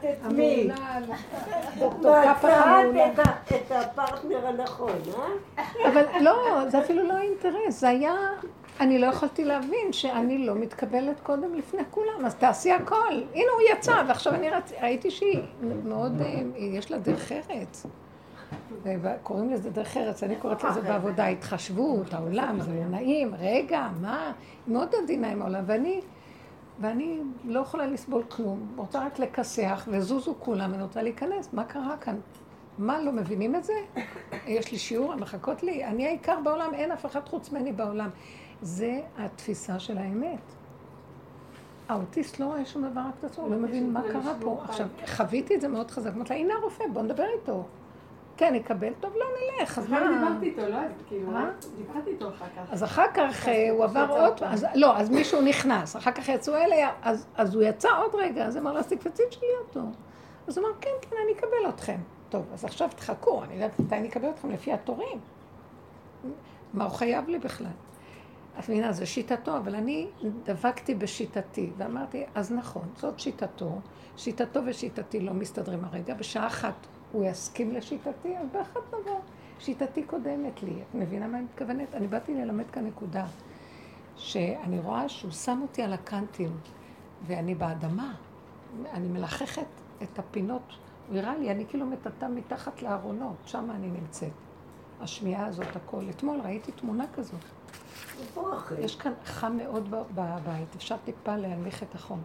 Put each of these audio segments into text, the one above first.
תתמי. מצאת את הפרטנר הנכון, אה? אבל לא, זה אפילו לא אינטרס, זה היה... אני לא יכולתי להבין שאני לא מתקבלת קודם לפני כולם, אז תעשי הכל. הנה הוא יצא, ועכשיו אני ראיתי שהיא מאוד, אה, יש לה דרך ארץ. קוראים לזה דרך ארץ, אני קוראת לזה בעבודה התחשבות, העולם, זה לא נעים, רגע, מה? מאוד עדינה עם העולם, ואני, ואני לא יכולה לסבול כלום, רוצה רק לכסח, וזוזו כולם, אני רוצה להיכנס, מה קרה כאן? מה, לא מבינים את זה? יש לי שיעור, הן מחכות לי, אני העיקר בעולם, אין אף אחד חוץ ממני בעולם. זה התפיסה של האמת. האוטיסט לא רואה שום דבר רק את עצמו, הוא לא מבין מה קרה פה. עכשיו, חוויתי את זה מאוד חזק, אמרתי לה, הנה הרופא, בוא נדבר איתו. כן, יקבל, טוב, לא נלך, אז מה... דיברתי איתו, לא? כאילו? דיברתי איתו אחר כך. אז אחר כך אה, הוא עבר עוד, לא, אז מישהו נכנס, אחר כך יצאו אלה, אז הוא יצא עוד רגע, אז אמר לה, אז תקפצי תשאלי אותו. אז הוא אמר, כן, כן, אני אקבל אתכם. טוב, אז עכשיו תחכו, אני יודעת מתי אני אקבל אתכם לפי התורים. מה הוא חייב לי בכלל? את מבינה, זה שיטתו, אבל אני דבקתי בשיטתי, ואמרתי, אז נכון, זאת שיטתו, שיטתו ושיטתי לא מסתדרים הרגע, בשעה אחת הוא יסכים לשיטתי, אז באחת נבוא. שיטתי קודמת לי. את מבינה מה אני מתכוונת? אני באתי ללמד כאן נקודה, שאני רואה שהוא שם אותי על הקנטים, ואני באדמה, אני מלחכת את הפינות. הוא הראה לי, אני כאילו מטאטא מתחת לארונות, שם אני נמצאת. השמיעה הזאת, הכל. אתמול ראיתי תמונה כזאת. יש כאן חם מאוד בבית, אפשר טיפה להנמיך את החום.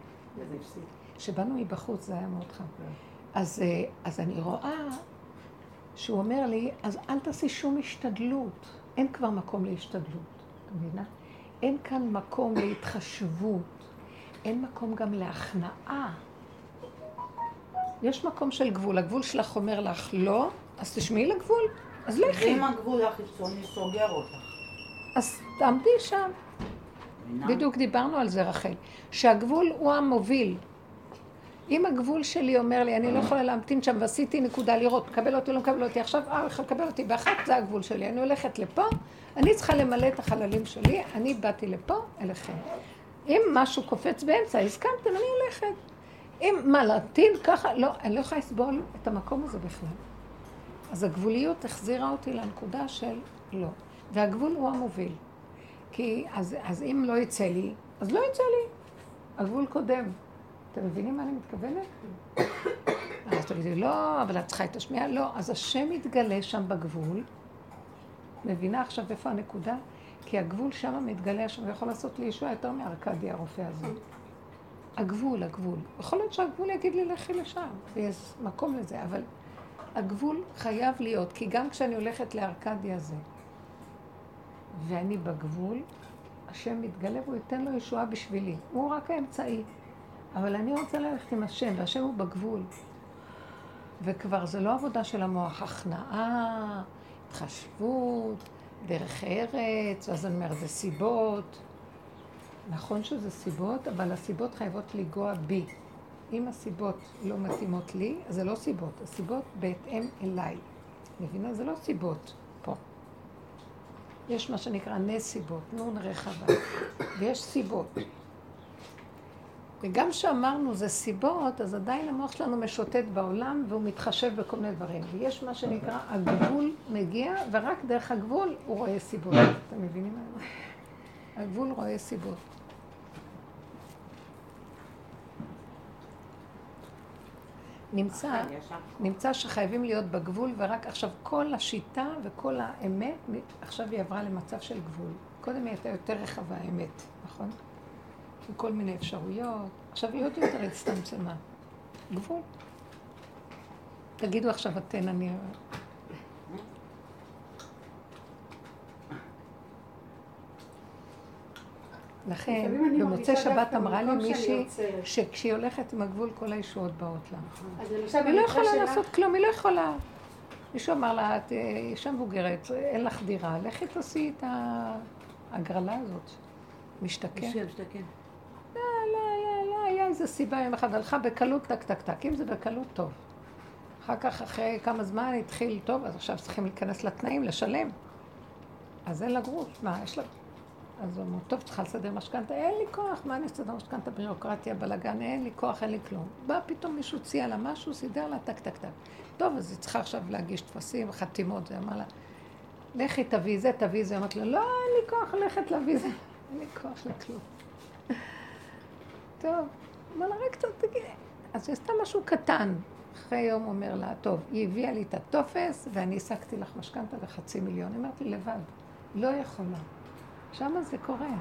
כשבאנו מבחוץ זה היה מאוד חם. אז, אה, אז אני רואה שהוא אומר לי, אז אל תעשי שום השתדלות. אין כבר מקום להשתדלות, את מבינה? אין כאן מקום להתחשבות. אין מקום גם להכנעה. יש מקום של גבול. הגבול שלך אומר לך לא, אז תשמעי לגבול, אז לכי. אם הגבול החיצוני סוגר אותך. אז תעמדי שם. בדיוק דיברנו על זה, רחל. שהגבול הוא המוביל. אם הגבול שלי אומר לי, אני לא יכולה להמתין שם ועשיתי נקודה לראות, מקבל אותי, לא מקבל אותי, עכשיו אה, יכול לקבל אותי באחת, זה הגבול שלי. אני הולכת לפה, אני צריכה למלא את החללים שלי, אני באתי לפה, אליכם. אם משהו קופץ באמצע, הסכמתם, אני הולכת. אם מה, להמתין ככה, לא, אני לא יכולה לסבול את המקום הזה בכלל. אז הגבוליות החזירה אותי לנקודה של לא. והגבול הוא המוביל. כי אז, אז אם לא יצא לי, אז לא יצא לי. הגבול קודם. אתם מבינים מה אני מתכוונת? אז תגידי, לא, אבל את צריכה את השמיעה. לא, אז השם מתגלה שם בגבול. מבינה עכשיו איפה הנקודה? כי הגבול שם מתגלה שם, ויכול לעשות לי ישועה יותר מארקדי הרופא הזה. הגבול, הגבול. יכול להיות שהגבול יגיד לי, לכי לשם, ויש מקום לזה, אבל הגבול חייב להיות, כי גם כשאני הולכת לארקדי הזה, ואני בגבול, השם מתגלה והוא ייתן לו ישועה בשבילי. הוא רק האמצעי. אבל אני רוצה ללכת עם השם, והשם הוא בגבול. וכבר זה לא עבודה של המוח, הכנעה, התחשבות, דרך ארץ, ואז אני אומר, זה סיבות. נכון שזה סיבות, אבל הסיבות חייבות לנגוע בי. אם הסיבות לא מתאימות לי, אז זה לא סיבות, הסיבות בהתאם אליי. מבינה? זה לא סיבות פה. יש מה שנקרא נסיבות, נון רחבה, ויש סיבות. וגם כשאמרנו זה סיבות, אז עדיין המוח שלנו משוטט בעולם והוא מתחשב בכל מיני דברים. ויש מה שנקרא, הגבול מגיע, ורק דרך הגבול הוא רואה סיבות. אתם מבינים מה זה? הגבול רואה סיבות. נמצא, נמצא שחייבים להיות בגבול, ורק עכשיו כל השיטה וכל האמת, עכשיו היא עברה למצב של גבול. קודם היא הייתה יותר רחבה, האמת, נכון? עם כל מיני אפשרויות. עכשיו היא עוד יותר הצטמצמה. גבול. תגידו עכשיו אתן, אני... לכן, במוצאי שבת אמרה לי מישהי שכשהיא הולכת עם הגבול כל הישועות באות לה. היא לא יכולה לעשות כלום, היא לא יכולה. מישהו אמר לה, את אישה מבוגרת, אין לך דירה, לכי תעשי את ההגרלה הזאת. משתכן. לא, לא, לא, לא, היה איזה סיבה יום אחד, הלכה בקלות טק טק טק, אם זה בקלות טוב. אחר כך, אחרי כמה זמן התחיל טוב, אז עכשיו צריכים להיכנס לתנאים, לשלם. אז אין לה גרוש, מה, יש לה... אז הוא אמר, טוב, צריכה לסדר משכנתה, אין לי כוח, מה אני אסדר משכנתה, בירוקרטיה, בלאגן, אין לי כוח, אין לי כלום. בא פתאום מישהו ציע לה משהו, סידר לה, טק, טק, טק. טוב, אז היא צריכה עכשיו להגיש טפסים, חתימות, זה אמר לה, לכי תביאי זה, תביאי זה. אמרתי לה, לא, אין לי כוח ללכת להביא זה, אין לי כוח לכלום. טוב, אמר לה, רק קצת תגידי. אז היא עשתה משהו קטן. אחרי יום אומר לה, טוב, היא הביאה לי את הטופס, ואני השגתי לך משכנתה בחצי מיליון. היא אמרת לי, לבד, לא יכולה. שמה זה קורה.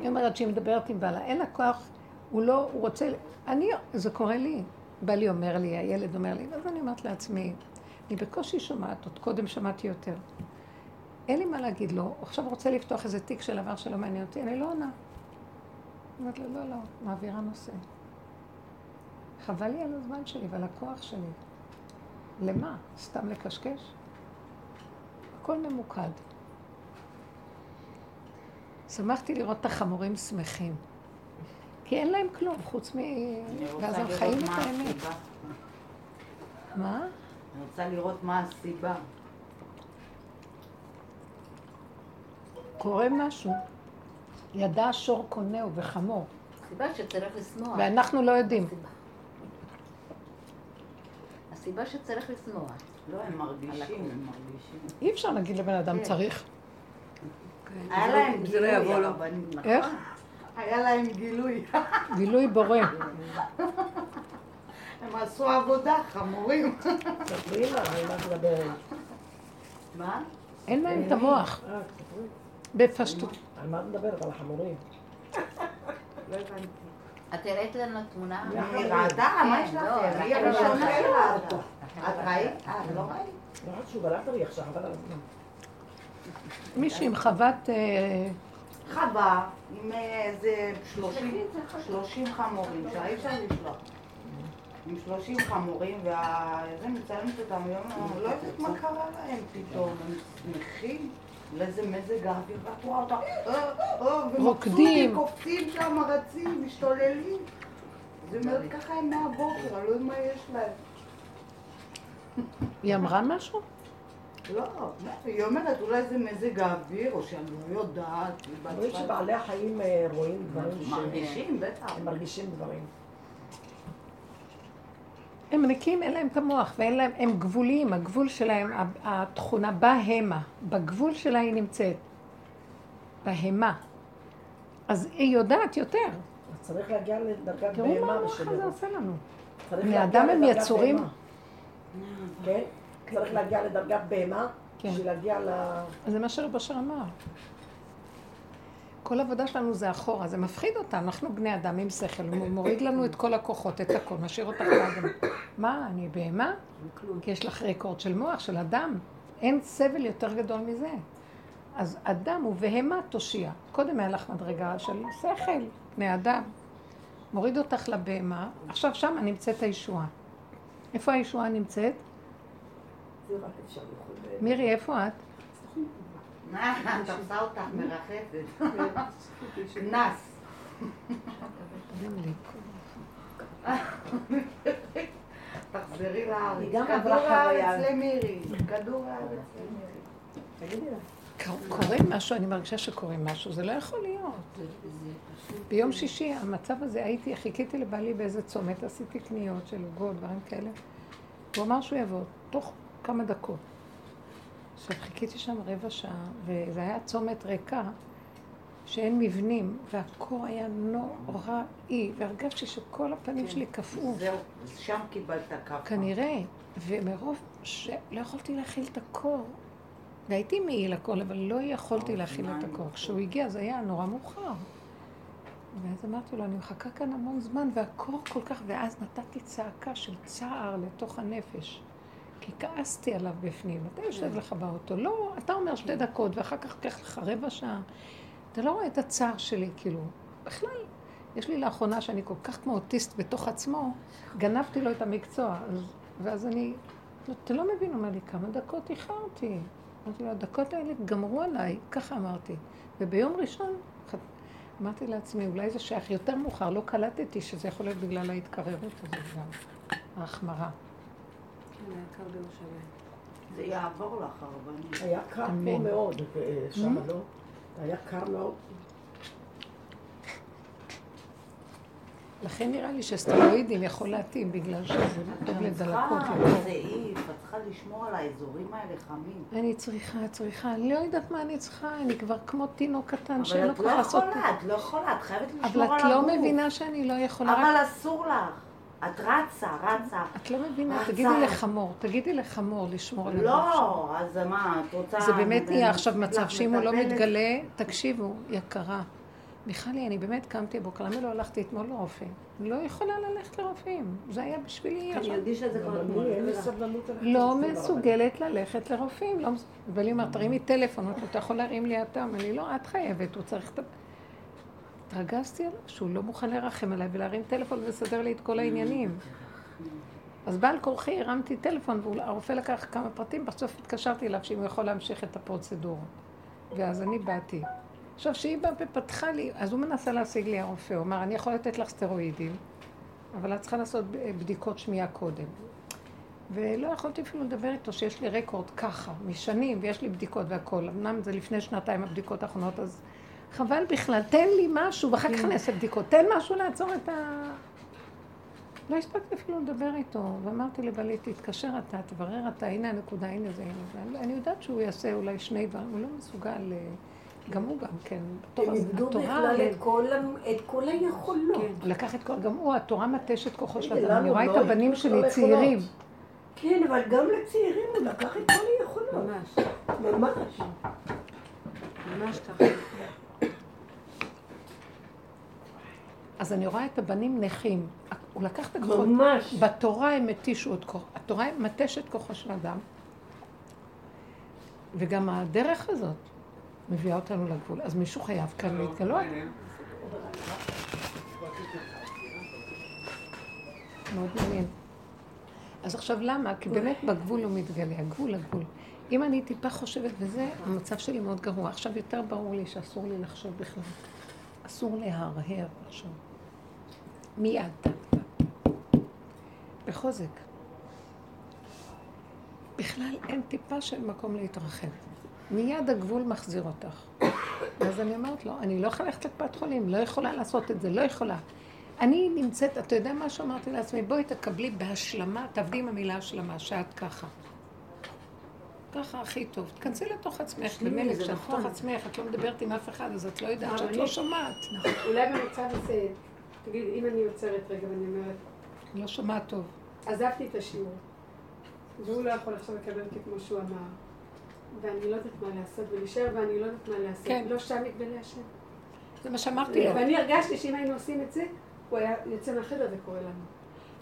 היא אומרת שהיא מדברת עם בעלה, אין לה כוח, הוא לא, הוא רוצה, אני, זה קורה לי. בעלי אומר לי, הילד אומר לי, אז אני אומרת לעצמי, אני בקושי שומעת, עוד קודם שמעתי יותר. אין לי מה להגיד לו, הוא עכשיו רוצה לפתוח איזה תיק של עבר שלא מעניין אותי, אני לא עונה. אומרת לו, לא, לא, מעבירה נושא. חבל לי על הזמן שלי ועל הכוח שלי. למה? סתם לקשקש? הכל ממוקד. שמחתי לראות את החמורים שמחים. כי אין להם כלום, חוץ מ... ואז הם חיים את האמת. מה? אני רוצה לראות מה הסיבה. קורה משהו. ידע שור קונהו וחמור, הסיבה שצריך לשנוא. ואנחנו לא יודעים. הסיבה. הסיבה שצריך לשנוא. לא, הם מרגישים, הם מרגישים. אי אפשר להגיד לבן אדם כן. צריך. היה להם לא גילוי, יבוא לו. הרבנים, נכון? איך? היה להם גילוי. גילוי בורא. הם עשו עבודה, חמורים. מה את מדברת? מה? אין להם את המוח. אה. בפשטות. על מה את מדברת? על החמורים. לא הבנתי. את הראית לנו תמונה? היא ראתה? מה יש לך? לא, היא הראשונה שראתה. את ראית? אה, לא ראית? לא חשוב, הלכת לי עכשיו, אבל. מישהי עם חוות... אה, חווה עם איזה 30 30 חמורים, שאי אפשר לשלוח. עם 30 חמורים, וזה מצלמת אותם, לא יודעת מה קרה להם פתאום, הם שמחים. לאיזה מזג האוויר, ואת רואה אותם, אה, אה, רוקדים. ומבסוטים, קופצים שם, רצים, משתוללים. זה אומרת ככה הם מהבוקר, אני לא יודעת מה יש להם. היא אמרה משהו? לא, היא אומרת אולי זה מזג האוויר, או שאני לא יודעת. בעצמה- שבעלי החיים אה, רואים דברים ש... מרגישים, בטח. הם מרגישים דברים. הם נקיים, אין להם את המוח, ואין להם, הם גבוליים, הגבול שלהם, התכונה בהמה, בגבול שלה היא נמצאת. בהמה. אז היא יודעת יותר. צריך להגיע לדרגת תראו מה בהמה המוח הזה. עושה לנו. בני אדם הם יצורים- בהמה. כן? צריך להגיע לדרגת בהמה כן. בשביל להגיע ל... זה מה שרב אשר אמר. כל העבודה שלנו זה אחורה, זה מפחיד אותנו, אנחנו בני אדם עם שכל, הוא מוריד לנו את כל הכוחות, את הכל, משאיר אותך לאדם. מה, אני בהמה? כי יש לך רקורד של מוח, של אדם. אין סבל יותר גדול מזה. אז אדם הוא בהמה תושיע. קודם היה לך מדרגה של שכל, בני אדם. מוריד אותך לבהמה, עכשיו שם נמצאת הישועה. איפה הישועה נמצאת? מירי, איפה את? מה, תפסה אותך מרחפת. קנס. תחזרי לארץ. כדור. הארץ למירי. כדור הארץ למירי. תגידי לה. קורה משהו, אני מרגישה שקורה משהו, זה לא יכול להיות. ביום שישי, המצב הזה, הייתי, חיכיתי לבעלי באיזה צומת, עשיתי קניות של עוגות, דברים כאלה. הוא אמר שהוא יבוא, תוך כמה דקות. עכשיו, חיכיתי שם רבע שעה, וזה היה צומת ריקה, שאין מבנים, והקור היה נוראי, והרגשתי שכל הפנים שלי קפאו. זהו, שם קיבלת כאפה. כנראה, ומרוב שלא יכולתי להכיל את הקור, והייתי מעיל הכל, אבל לא יכולתי להכיל את הקור. כשהוא הגיע זה היה נורא מאוחר. ואז אמרתי לו, אני מחכה כאן המון זמן, והקור כל כך, ואז נתתי צעקה של צער לתוך הנפש. כי כעסתי עליו בפנים. אתה יושב לך באוטו, לא, אתה אומר שתי דקות, ואחר כך לקח לך רבע שעה. אתה לא רואה את הצער שלי, כאילו, בכלל, יש לי לאחרונה שאני כל כך כמו אוטיסט בתוך עצמו, גנבתי לו את המקצוע, אז, ואז אני, לא, אתה לא מבין, הוא אומר לי, כמה דקות איחרתי. אמרתי לו, הדקות האלה גמרו עליי, ככה אמרתי. וביום ראשון, אמרתי לעצמי, אולי זה שייך יותר מאוחר, לא קלטתי שזה יכול להיות בגלל ההתקררות הזאת ההחמרה. כן, היה קר בירושלים. זה יעבור לך הרבנית. היה קר פה. מאוד, אה, שם לא? היה קר מאוד. לכן נראה לי שסטרואידים יכול להתאים, בגלל שזה טוב את לדלקות. צריכה את צריכה לשמור על האזורים האלה חמים. אני צריכה, צריכה, אני לא יודעת מה אני צריכה, אני כבר כמו תינוק קטן שאין אבל לו את כבר לא לעשות... יכולה, את לא יכולה, את חייבת אבל לשמור על את הגוף. לא מבינה שאני לא יכולה, אבל אסור לך. את רצה, רצה. את לא מבינה, רצה. תגידי לחמור, תגידי לחמור לשמור על הגוף שלו. לא, אז מה, את רוצה... זה באמת נהיה עכשיו אני מצב שאם הוא לא? מתגלה, תקשיבו, יקרה. מיכלי, אני באמת קמתי בוקר, למה לא הלכתי אתמול לרופא? אני לא יכולה ללכת לרופאים, זה היה בשבילי אני. הרגישה את זה כבר אתמול. אני, לא אבל- מסוגלת ללכת לרופאים. לא ואלי אומרת, תרימי טלפון, אתה יכול להרים לי אתה? אומר לי, לא, את חייבת, הוא צריך. התרגזתי עליו שהוא לא מוכן לרחם עליי ולהרים טלפון ולסדר לי את כל העניינים. אז בעל כורחי הרמתי טלפון, והרופא לקח כמה פרטים, בסוף התקשרתי אליו שאם הוא יכול להמשיך את הפרוצדורה. ואז אני באתי. עכשיו, כשהיא באה ופתחה לי, אז הוא מנסה להשיג לי הרופא, הוא אמר, אני יכול לתת לך סטרואידים, אבל את צריכה לעשות בדיקות שמיעה קודם. ולא יכולתי אפילו לדבר איתו שיש לי רקורד ככה, משנים, ויש לי בדיקות והכול. אמנם זה לפני שנתיים הבדיקות האחרונות, אז חבל בכלל, תן לי משהו, ואחר כך אני אעשה בדיקות. תן משהו לעצור את ה... לא הספקתי אפילו לדבר איתו, ואמרתי לבעלי, תתקשר אתה, תברר אתה, הנה הנקודה, הנה זה, הנה זה. אני- יודעת שהוא יעשה אולי שני דברים, הוא לא מסוגל, אה, גם הוא גם כן. טוב, הם אז איבדו התורה, בכלל את כל ה- את כל היכולות. הוא לקח את כל, גם הוא, התורה מטשת כוחו של אדם. אני רואה לא את הבנים איבדו שלי צעירים. כן, אבל גם לצעירים הוא לקח את כל היכולות. ממש, ממש. ממש ככה. אז אני רואה את הבנים נכים. הוא לקח את הכוחות. ממש. בתורה הם מתישו את כוח. התורה מטשת כוחו של אדם. וגם הדרך הזאת מביאה אותנו לגבול. אז מישהו חייב כאן להתגלות. מאוד מעניין. אז עכשיו למה? כי באמת בגבול הוא מתגלה, הגבול, הגבול. אם אני טיפה חושבת בזה, המצב שלי מאוד גרוע. עכשיו יותר ברור לי שאסור לי לחשוב בכלל. אסור להרהר עכשיו. מיד. בחוזק. בכלל אין טיפה של מקום להתרחב. מיד הגבול מחזיר אותך. ואז אני אומרת לו, אני לא יכולה ללכת לקופת חולים, לא יכולה לעשות את זה, לא יכולה. אני נמצאת, אתה יודע מה שאמרתי לעצמי? בואי תקבלי בהשלמה, תעבדי עם המילה השלמה, שאת ככה. ככה הכי טוב. תכנסי לתוך עצמך, במילא, כשאת נכון. בתוך עצמך, את לא מדברת עם אף אחד, אז את לא יודעת שאת אני- לא שומעת. אולי במצב הזה, תגיד, אם אני עוצרת רגע ואני אומרת, לא שומעת טוב. עזבתי את השיעור, והוא לא יכול עכשיו לקבל אותי כמו שהוא אמר, ואני לא יודעת מה לעשות, ולהישאר ואני לא יודעת מה לעשות. כן. לא שם מתגלה השם. זה מה שאמרתי לו. ואני הרגשתי שאם היינו עושים את זה, הוא היה יוצא מהחדר וקורא לנו.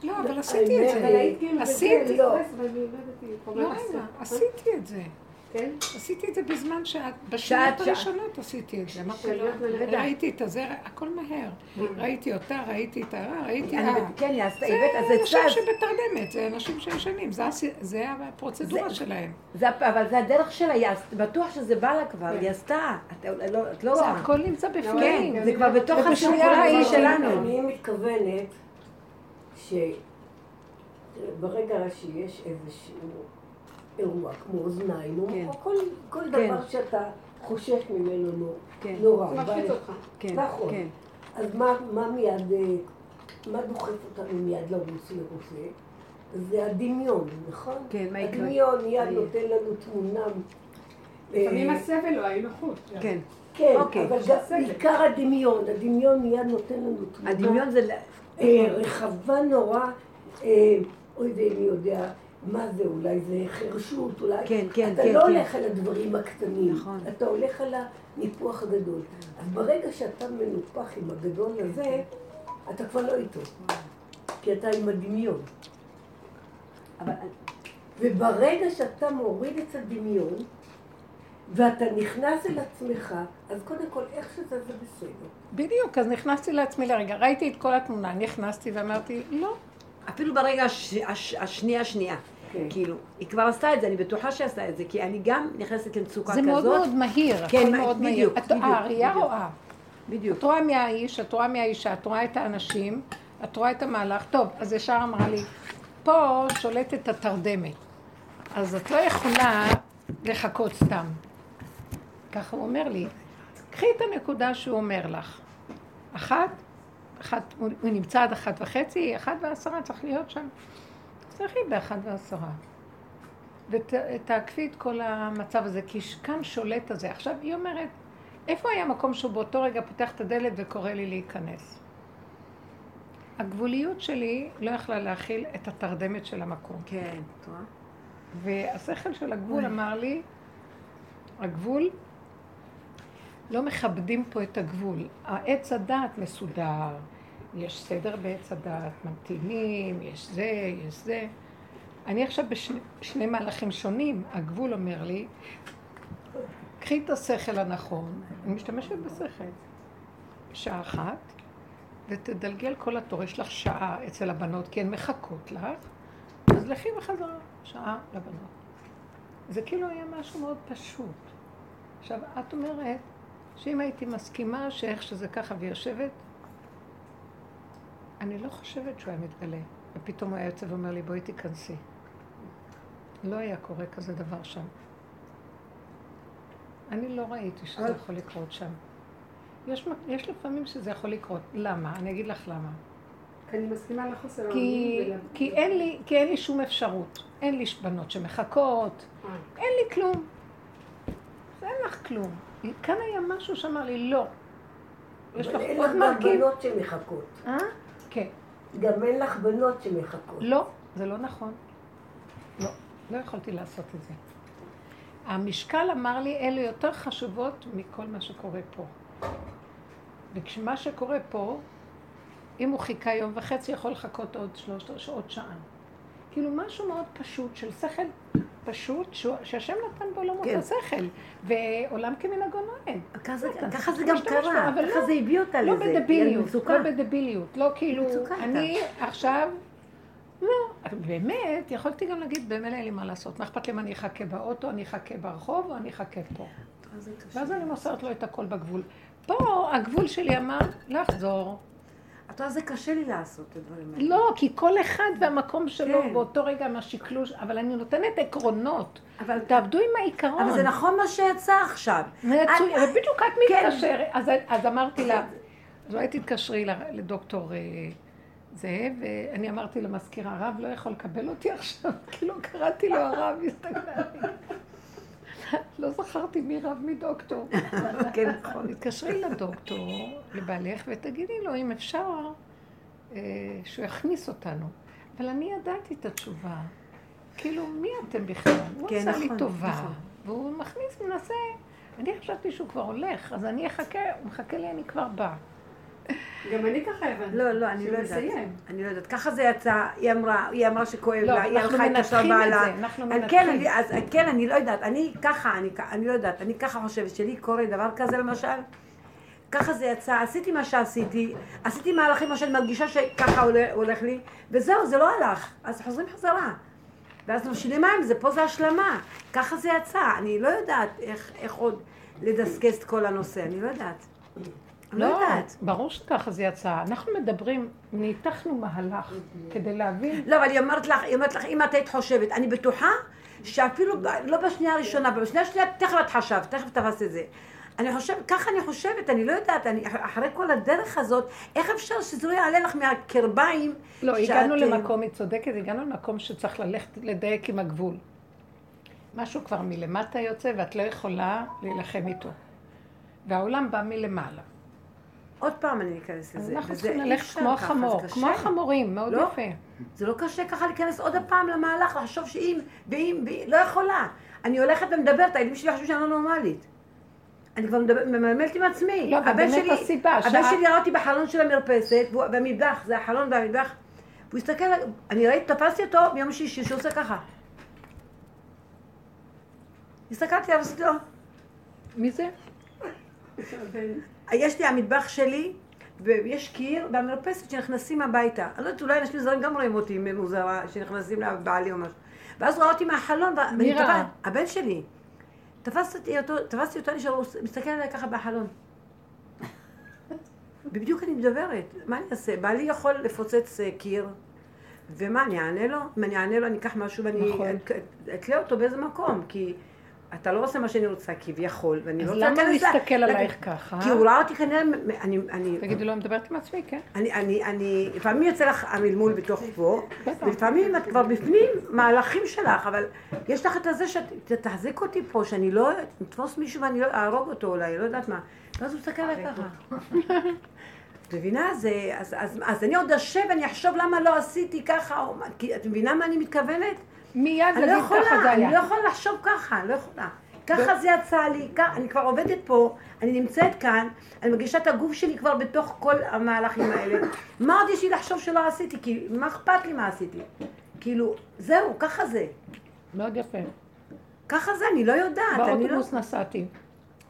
לא, אבל עשיתי את זה. היית עשית? בזה, לא. לא לא, עשיתי את זה. כן? עשיתי את זה בזמן שאת, בשניות. הראשונות עשיתי את זה. שאת בלידה. ראיתי את הזה, הכל מהר. ראיתי אותה, ראיתי את ה... ראיתי... כן, עשתה, זה הבאת, אז זה אנשים צד. שבתרדמת, זה אנשים שישנים, זה זה הפרוצדורה זה- שלהם. זה אבל זה הדרך שלה, עשתה, בטוח שזה בא לה כבר, היא עשה. את לא- לא זה רואה. הכל נמצא כן, בפנים. זה כבר בתוך השנייה. שלנו. אני מתכוונת שברגע שיש איזשהו אירוע, כמו אוזניים, או כן. כל, כן. דבר שאתה חושש ממנו נו- כן. נורא. זה מפחיד אבל- אותך. נכון. אז מה, מה מיד, אה, מה דוחף אותנו מיד לרוץ לרופא? זה הדמיון, נכון? כן, מה יקרה? הדמיון מיד נותן לנו תמונה. אה, לפעמים הסבל או האי-נוחות. כן. כן, אוקיי. אבל בעיקר הדמיון, הדמיון מיד נותן לנו תמונה. הדמיון זה... אה, רחבה נורא, אוי ואיני יודע מה זה, אולי זה חרשות, אולי... כן, כן, אתה כן, לא כן. הולך על הדברים הקטנים, נכון. אתה הולך על הניפוח הגדול. אז ברגע שאתה מנופח עם הגדול הזה, אתה כבר לא איתו, כי אתה עם הדמיון. אבל וברגע שאתה מוריד את הדמיון, ואתה נכנס אל עצמך, אז קודם כל, איך שזה זה בסדר. בדיוק, אז נכנסתי לעצמי לרגע, ראיתי את כל התמונה, נכנסתי ואמרתי, לא, אפילו ברגע הש- הש- השנייה השנייה. כן. כאילו, היא כבר עשתה את זה, אני בטוחה שעשתה את זה, כי אני גם נכנסת למצוקה זה כזאת. מאוד מאוד מהיר, כן, הכל מה- מאוד מהיר. בדיוק, את- בדיוק, הראייה. רואה. בדיוק. את רואה מי האיש, את רואה מי האישה, את רואה את האנשים, את רואה את המהלך. טוב, אז ישר אמרה לי, פה שולטת התרדמת. אז את לא יכולה לחכות סתם. ככה הוא אומר לי. קחי את הנקודה שהוא אומר לך. אחת, אחת, הוא נמצא עד אחת וחצי, אחת ועשרה צריך להיות שם. תלכי באחת ועשרה. ותעקפי את כל המצב הזה, כי כאן שולט הזה. עכשיו, היא אומרת, איפה היה מקום שהוא באותו רגע פותח את הדלת וקורא לי להיכנס? הגבוליות שלי לא יכלה להכיל את התרדמת של המקום. כן, רואה? והשכל של הגבול אמר לי, הגבול, לא מכבדים פה את הגבול. העץ הדעת מסודר, יש סדר בעץ הדעת, ממתינים, יש זה, יש זה. אני עכשיו בשני מהלכים שונים, הגבול אומר לי, קחי את השכל הנכון, אני משתמשת בשכל, שעה אחת, ותדלגל כל התור, יש לך שעה אצל הבנות, כי הן מחכות לך, אז לכי בחזרה, שעה לבנות. זה כאילו היה משהו מאוד פשוט. עכשיו, את אומרת שאם הייתי מסכימה שאיך שזה ככה ויושבת, אני לא חושבת שהוא היה מתגלה. ופתאום הוא היה יוצא ואומר לי, בואי תיכנסי. לא היה קורה כזה דבר שם. אני לא ראיתי שזה יכול לקרות שם. יש, יש לפעמים שזה יכול לקרות. למה? אני אגיד לך למה. כי אני מסכימה לחוסר כי, כי, אין לי, כי אין לי שום אפשרות. אין לי בנות שמחכות, אה. אין לי כלום. אין לך כלום. כאן היה משהו שאמר לי, לא. יש לך אבל אין עוד לך גם מרכיב. בנות שמחכות. גם אין לך בנות שמחכות. לא, זה לא נכון. לא, לא יכולתי לעשות את זה. המשקל אמר לי, אלה יותר חשובות מכל מה שקורה פה. וכשמה שקורה פה, אם הוא חיכה יום וחצי, יכול לחכות עוד שלושת שעות שעה. כאילו משהו מאוד פשוט, של שכל פשוט, שהשם נתן בעולמו את כן. השכל, ועולם כמנהגו נוהג. ככה זה- גם קרה, ככה לא- זה הביא אותה לא לזה. היא בדביליות. לא בדביליות, לא כאילו, אני עכשיו, לא, באמת, יכולתי גם להגיד, במילא אין לי מה לעשות, מה אכפת לי אם אני אחכה באוטו, אני אחכה ברחוב, או אני אחכה פה. ואז אני מוסרת לו את הכל בגבול. פה הגבול שלי אמר, לחזור. את יודעת, זה קשה לי לעשות את הדברים האלה. לא, כי כל אחד והמקום שלו כן. באותו רגע מהשקלוש, אבל אני נותנת עקרונות. אבל- תעבדו עם העיקרון. אבל זה נכון מה שיצא עכשיו. מצוין, את- ובדיוק את כן. מתקשרת. אז, אז אמרתי לה, אז אולי תתקשרי לדוקטור אה, זה, ואני אמרתי למזכירה, הרב לא יכול לקבל אותי עכשיו, כי לא קראתי לו הרב, הסתכלה עליי. לא זכרתי מי רב מדוקטור. כן, נכון. תתקשרי לדוקטור, לבעלך, ותגידי לו אם אפשר אה, שהוא יכניס אותנו. אבל אני ידעתי את התשובה. כאילו, מי אתם בכלל? הוא כן, עשה לי נכון, טובה. נכון. והוא מכניס, מנסה. אני חשבתי שהוא כבר הולך, אז אני אחכה, הוא מחכה לי, אני כבר באה. גם אני ככה הבנתי. לא, לא, אני לא יודעת. אני לא יודעת. ככה זה יצא, היא אמרה, היא אמרה שכואב לא, לה, היא אנחנו הלכה התקשרה מנתחים את בעלה. זה, אנחנו מנתחים. כן, אז כן, אני לא יודעת. אני ככה, אני לא יודעת. אני ככה חושבת שלי קורה דבר כזה למשל. ככה זה יצא, עשיתי מה שעשיתי, עשיתי מהלכים מה שאני מרגישה שככה הולך, הולך לי, וזהו, זה לא הלך. אז חוזרים חזרה. ואז משלימה עם זה, פה זה השלמה. ככה זה יצא. אני לא יודעת איך, איך עוד לדסקס את כל הנושא, אני לא יודעת. לא לא, יודעת. ברור שככה זה יצא. אנחנו מדברים, ניתחנו מהלך כדי להבין. לא, אבל היא אומרת לך, היא אומרת לך, אם את היית חושבת, אני בטוחה שאפילו לא בשנייה הראשונה, בשנייה השנייה, תכף את חשבת, תכף תפסת את זה. אני חושבת, ככה אני חושבת, אני לא יודעת, אני, אחרי כל הדרך הזאת, איך אפשר שזה לא יעלה לך מהקרביים? לא, שאת, הגענו אה, למקום, היא צודקת, הגענו למקום שצריך ללכת לדייק עם הגבול. משהו כבר מלמטה יוצא ואת לא יכולה להילחם איתו. והעולם בא מלמעלה. עוד פעם אני אכנס לזה. אנחנו צריכים ללכת כמו החמור, זה כמו. החמורים, מאוד לא. יפה. זה לא קשה ככה להיכנס עוד הפעם למהלך, לחשוב שאם, ואם, לא יכולה. אני הולכת ומדברת, הילדים שלי חושבים שאני לא נורמלית. אני כבר מדבר- ממלמלת עם עצמי. לא, אבל באמת הסיבה, הבן שלי ראה אותי בחלון של המרפסת, במטבח, זה החלון והמטבח, והוא הסתכל, אני ראיתי, תפסתי אותו ביום שישי, שהוא עושה ככה. הסתכלתי עליו, עשיתי לו, מי זה? יש לי המטבח שלי, ויש קיר במרפסת שנכנסים הביתה. אני לא יודעת, אולי אנשים זרים גם רואים אותי מוזרה, שנכנסים לבעלי או משהו. ואז הוא ראה אותי מהחלון, ואני? תפס- הבן שלי. תפסתי אותו, תפסתי אותו, אני שהוא מסתכל עליי ככה בחלון. ובדיוק אני מדברת, מה אני אעשה? בעלי יכול לפוצץ אה, קיר, ומה, אני אענה לו? אם אני אענה לו, אני אקח משהו ואני נכון. את- אתלה אותו באיזה מקום, כי אתה לא עושה מה שאני רוצה כביכול, ואני אז לא למה הוא להיכנס ל- מסתכל ל- עלייך ככה? כי הוא ראה אותי כנראה, אני, אני, תגידי לו, אני מדברת עם עצמי, כן? אני, אני, אני, לפעמים יוצא לך המלמול בתוך פה. ולפעמים את כבר בפנים מהלכים שלך, אבל יש לך את הזה שתחזיק אותי פה, שאני לא אתפוס מישהו ואני לא אהרוג אותו אולי, לא יודעת מה. ואז הוא מסתכל עליי ככה. את מבינה? זה, אז, אז, אז אני עוד אשב ואני אחשוב למה לא עשיתי ככה, כי את מבינה מה אני מתכוונת? מיד אני לא להגיד ככה זה יכולה, אני לא היה. יכולה לחשוב ככה, אני לא יכולה. ככה זה יצא לי, אני כבר עובדת פה, אני נמצאת כאן, אני מרגישה את הגוף שלי כבר בתוך כל המהלכים האלה. מה עוד יש לי לחשוב שלא עשיתי? כי מה אכפת לי מה עשיתי? כאילו, זהו, ככה זה. מאוד יפה. ככה זה, אני לא יודעת, לא... באוטובוס נסעתי,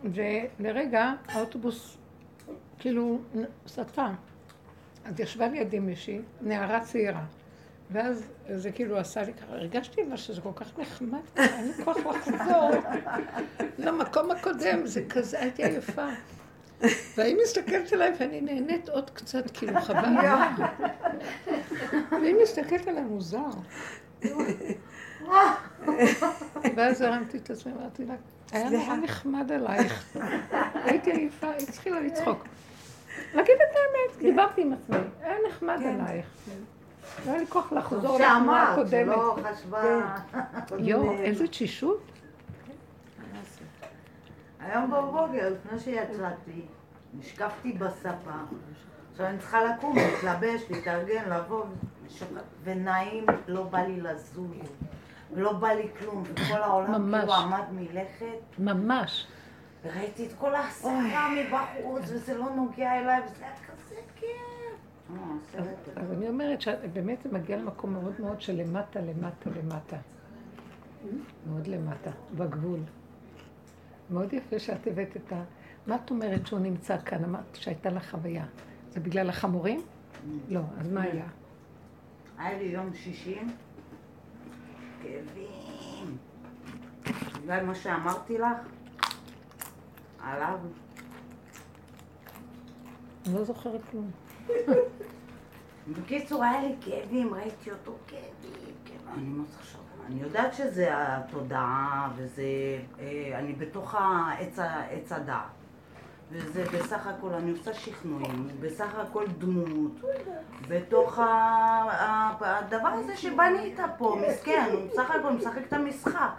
ולרגע האוטובוס כאילו סטה. אז ישבה לידי מישהי, נערה צעירה. ואז זה כאילו עשה לי ככה, הרגשתי אבל שזה כל כך נחמד, אין לי כוח לחזור למקום הקודם, זה כזה, הייתי עייפה. והיא מסתכלת עליי ואני נהנית עוד קצת, כאילו חבל. והיא מסתכלת עליי מוזר. ואז הרמתי את עצמי, אמרתי לה, היה נורא נחמד עלייך. הייתי עייפה, היא התחילה לצחוק. להגיד את האמת, דיברתי עם עצמי, היה נחמד עלייך. לא היה לי כוח לחזור לתנועה שאמרת, הקודמת. שלא חשבה... יואו, איזה תשישות. היום בבוקר, לפני שיצאתי, נשקפתי בספה. עכשיו אני צריכה לקום, להתלבש, להתארגן, לבוא, ונעים, לא בא לי לזוז. לא בא לי כלום, וכל העולם ממש. כאילו עמד מלכת, ממש. וראיתי את כל הסערה מבחוץ, וזה לא נוגע אליי, וזה היה כזה כיף. אז אני אומרת שבאמת זה מגיע למקום מאוד מאוד של למטה, למטה, למטה. מאוד למטה, בגבול. מאוד יפה שאת הבאת את ה... מה את אומרת שהוא נמצא כאן? אמרת שהייתה לך חוויה. זה בגלל החמורים? לא, אז מה היה? היה לי יום שישי, כאבים. בגלל מה שאמרתי לך, עליו. אני לא זוכרת כלום. בקיצור, היה לי כאבים, ראיתי אותו כאבים, כאבים. אני לא צריכה. אני יודעת שזה התודעה, וזה... אה, אני בתוך עץ הדעת. וזה בסך הכל, אני עושה שכנועים, בסך הכל דמות, בתוך הדבר הזה שבנית פה, מסכן, הוא בסך הכל משחק את המשחק.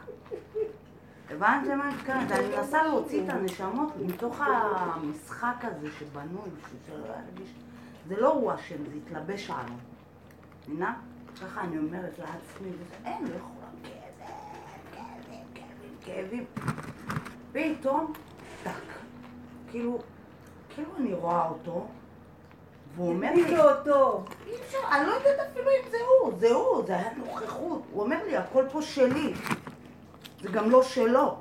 הבנת למה אני מתכוונת? אני מנסה להוציא את הנשמות מתוך המשחק הזה שבנוי, בשביל שלא ירגיש... זה לא הוא אשם, זה התלבש עליו. מבינה? ככה אני אומרת לעצמי, אין, לא יכולה, כאבים, כאבים, כאבים, כאבים. פתאום, טק, כאילו, כאילו אני רואה אותו, והוא אומר לי, אותו. אי אפשר, אני לא יודעת אפילו אם זה הוא, זה הוא, זה היה נוכחות. הוא אומר לי, הכל פה שלי. זה גם לא שלו.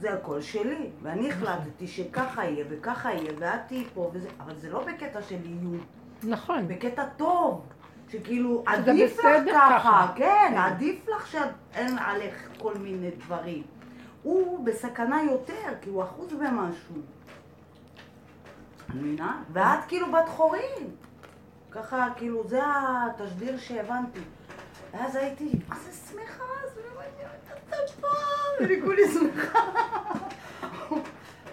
זה הכל שלי. ואני החלטתי שככה יהיה וככה יהיה, ואת תהיי פה וזה, אבל זה לא בקטע של איום, נכון. בקטע טוב. שכאילו, עדיף לך ככה, ככה. כן, עדיף לך שאין עליך כל מיני דברים. הוא בסכנה יותר, כי הוא אחוז במשהו. מבינה? ואת כאילו בת חורין. ככה, כאילו, זה התשדיר שהבנתי. ואז הייתי, מה זה שמחה? אז ראיתי את הצפה, ואני כולי שמחה.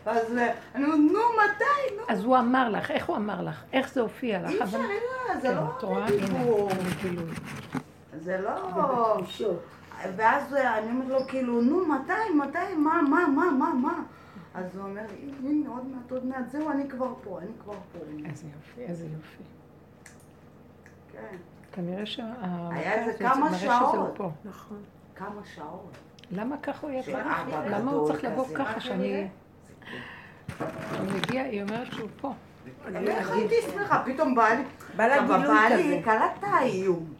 אז אה, אני אומרת, נו, מתי? נו. אז הוא אמר לך, איך הוא אמר לך? איך זה הופיע לך? אי אפשר, אבל- אין לה, זה כן, לא? דיבור. זה לא... ואז אני אומרת לו, כאילו, נו, מתי, מתי, מה, מה, מה, מה, מה? אז הוא אומר הנה, עוד מעט, עוד מעט, זהו, אני כבר פה, אני כבר פה. איזה יופי, איזה יופי. כן, כנראה שה... היה איזה זה כמה שעות. פה. נכון. כמה שעות. למה ככה הוא יצא? למה הוא צריך לבוא ככה שאני... הוא מגיע, היא אומרת שהוא פה. איך הייתי שמחה, פתאום בא לי... בא לה גילוי כזה. קלטת האיום,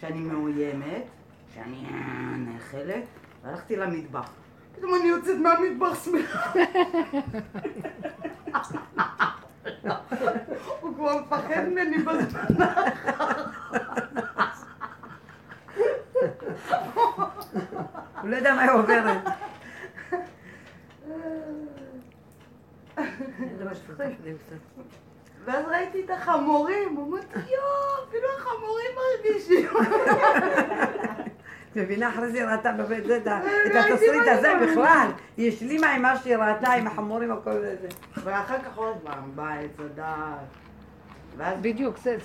שאני מאוימת, שאני נאכלת, והלכתי למטבח. פתאום אני יוצאת מהמטבח שמחה. הוא כבר מפחד ממני בזמן הוא לא יודע מה היא עוברת. ואז ראיתי את החמורים, אמרתי, יואו, אפילו החמורים מרגישים. מבינה, אחרי זה היא ראתה באמת זה, את ה- את ראיתי התסריט הזה זה. בכלל. היא השלימה עם מה שהיא ראתה, עם החמורים, הכל זה. ואחר כך עוד פעם, עץ הדעת. בדיוק, זה.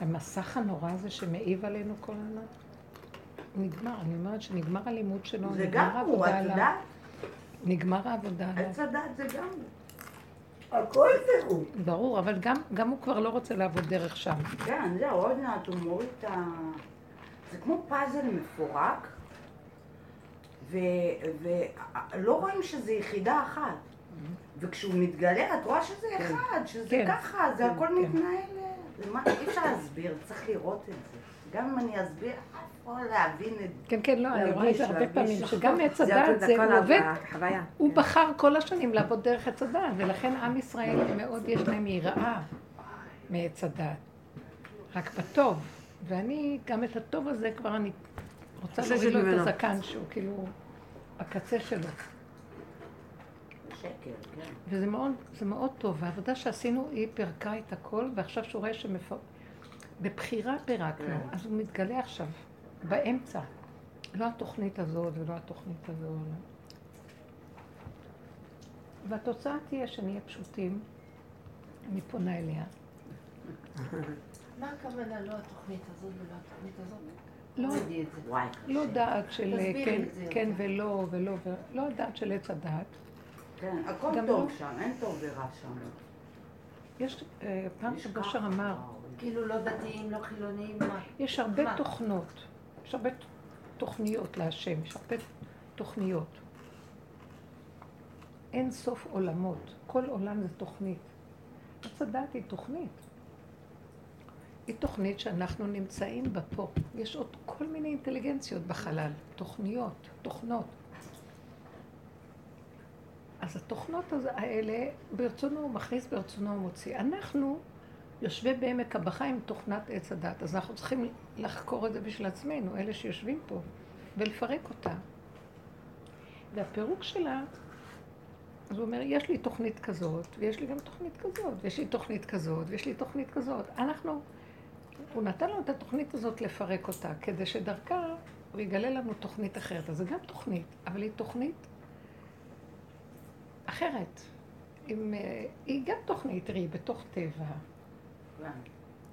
המסך הנורא הזה שמעיב עלינו כל הזמן. נגמר, אני אומרת שנגמר הלימוד שלו, זה נגמר גם הוא, העבודה את עליו. יודעת? נגמר העבודה עליו. עץ הדעת זה גם הוא. הכל זה הוא. ברור, אבל גם, גם הוא כבר לא רוצה לעבוד דרך שם. כן, זהו, עוד מעט הוא מוריד את ה... זה כמו פאזל מפורק, ולא רואים שזה יחידה אחת. וכשהוא מתגלה, את רואה שזה אחד, שזה כן. ככה, זה הכל כן. מתנהל... זה מה- אי אפשר להסביר, צריך לראות את זה. גם אם אני אסביר, יכול להבין את. כן, כן, לא, אני רואה את זה הרבה פעמים. שגם עץ זה הדעת זה הוא עובד. הוא כן. בחר כל השנים לעבוד דרך עץ הדעת, ולכן עם ישראל מאוד יש להם יראה מעץ הדעת. רק בטוב. ואני, גם את הטוב הזה כבר אני רוצה להוריד לו את. הזקן שהוא כאילו הקצה שלו. כן. וזה מאוד, זה מאוד טוב. והעבודה שעשינו, היא פירקה את הכל, ועכשיו שהוא רואה שמפ... בבחירה פירקנו, כן. אז הוא מתגלה עכשיו, באמצע. לא התוכנית הזאת ולא התוכנית הזאת. והתוצאה תהיה שנהיה פשוטים. אני פונה אליה. מה הכוונה לא התוכנית הזאת ולא התוכנית הזאת? לא, לא. דעת של כן, כן. ולא ולא, לא דעת של עץ הדעת. כן, הכל טוב לא- שם, אין טוב ורע שם. יש, אה, פעם ככה. אמר, כאילו לא דתיים, לא חילוניים, מה? יש הרבה מה? תוכנות, יש הרבה תוכניות להשם, יש הרבה תוכניות. אין סוף עולמות, כל עולם זה תוכנית. עץ הדת היא תוכנית. היא תוכנית שאנחנו נמצאים בה פה. יש עוד כל מיני אינטליגנציות בחלל, תוכניות, תוכנות. אז התוכנות האלה, ברצונו הוא מכניס, ברצונו הוא מוציא. אנחנו יושבי בעמק הבכה עם תוכנת עץ הדת, אז אנחנו צריכים לחקור את זה בשביל עצמנו, אלה שיושבים פה, ולפרק אותה. והפירוק שלה, אז הוא אומר, יש לי תוכנית כזאת, ויש לי גם תוכנית כזאת, ויש לי תוכנית כזאת, ויש לי תוכנית כזאת. אנחנו, הוא נתן לנו את התוכנית הזאת לפרק אותה, כדי שדרכה הוא יגלה לנו תוכנית אחרת. אז זה גם תוכנית, אבל היא תוכנית אחרת. עם, אה, היא גם תוכנית, תראי, בתוך טבע,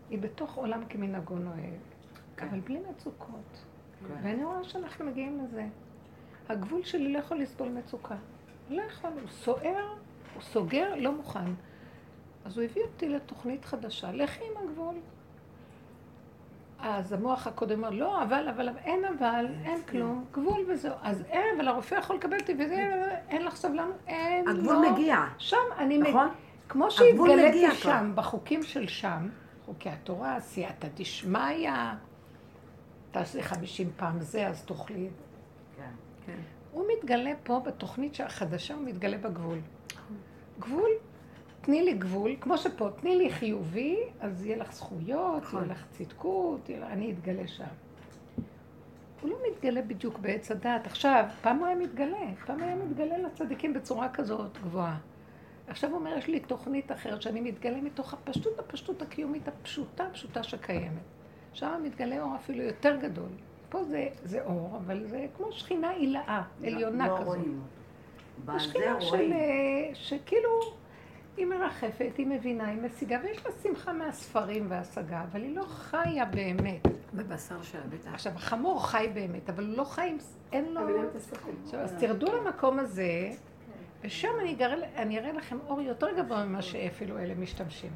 היא בתוך עולם כמנהגו נוהג, כן. אבל בלי מצוקות. כן. ואני רואה שאנחנו מגיעים לזה. הגבול שלי לא יכול לסבול מצוקה. לא יכול, הוא סוער, הוא סוגר, לא מוכן. אז הוא הביא אותי לתוכנית חדשה, לכי עם הגבול. אז המוח הקודם אמר, לא, אבל, אבל, אין אבל, אין כלום, גבול וזהו. אז אין, אבל הרופא יכול לקבל אותי וזה, אין לך סבלנות, אין, לא. הגבול מגיע, שם אני מגיע. נכון? כמו שהתגליתי. שם, בחוקים של שם, חוקי התורה, סייעתא דשמיא, תעשי חמישים פעם זה, אז תאכלי. כן. כן. הוא מתגלה פה בתוכנית החדשה, הוא מתגלה בגבול. גבול, תני לי גבול, כמו שפה, תני לי חיובי, אז יהיה לך זכויות, נכון. יהיה לך צדקות, יהיה אני אתגלה שם. הוא לא מתגלה בדיוק בעץ הדת. עכשיו, פעם הוא היה מתגלה, פעם היה מתגלה לצדיקים בצורה כזאת גבוהה. עכשיו הוא אומר, יש לי תוכנית אחרת שאני מתגלה מתוך הפשטות, הפשטות הקיומית הפשוטה, הפשוטה שקיימת. שם מתגלה אור אפילו יותר גדול. פה זה, זה אור, אבל זה כמו שכינה עילאה, עליונה לא כזאת. רואים אותו. בזה שכינה של, רואים. אה, שכאילו, היא מרחפת, היא מבינה, היא משיגה, ויש לה שמחה מהספרים וההשגה, אבל היא לא חיה באמת. בבשר שלה, בטח. עכשיו, החמור חי באמת, אבל הוא לא חי, עם- אין לו... עכשיו, אז תרדו למקום הזה, ושם אני אראה, אני אראה לכם אור יותר גבוה ממה שאפילו אלה משתמשים.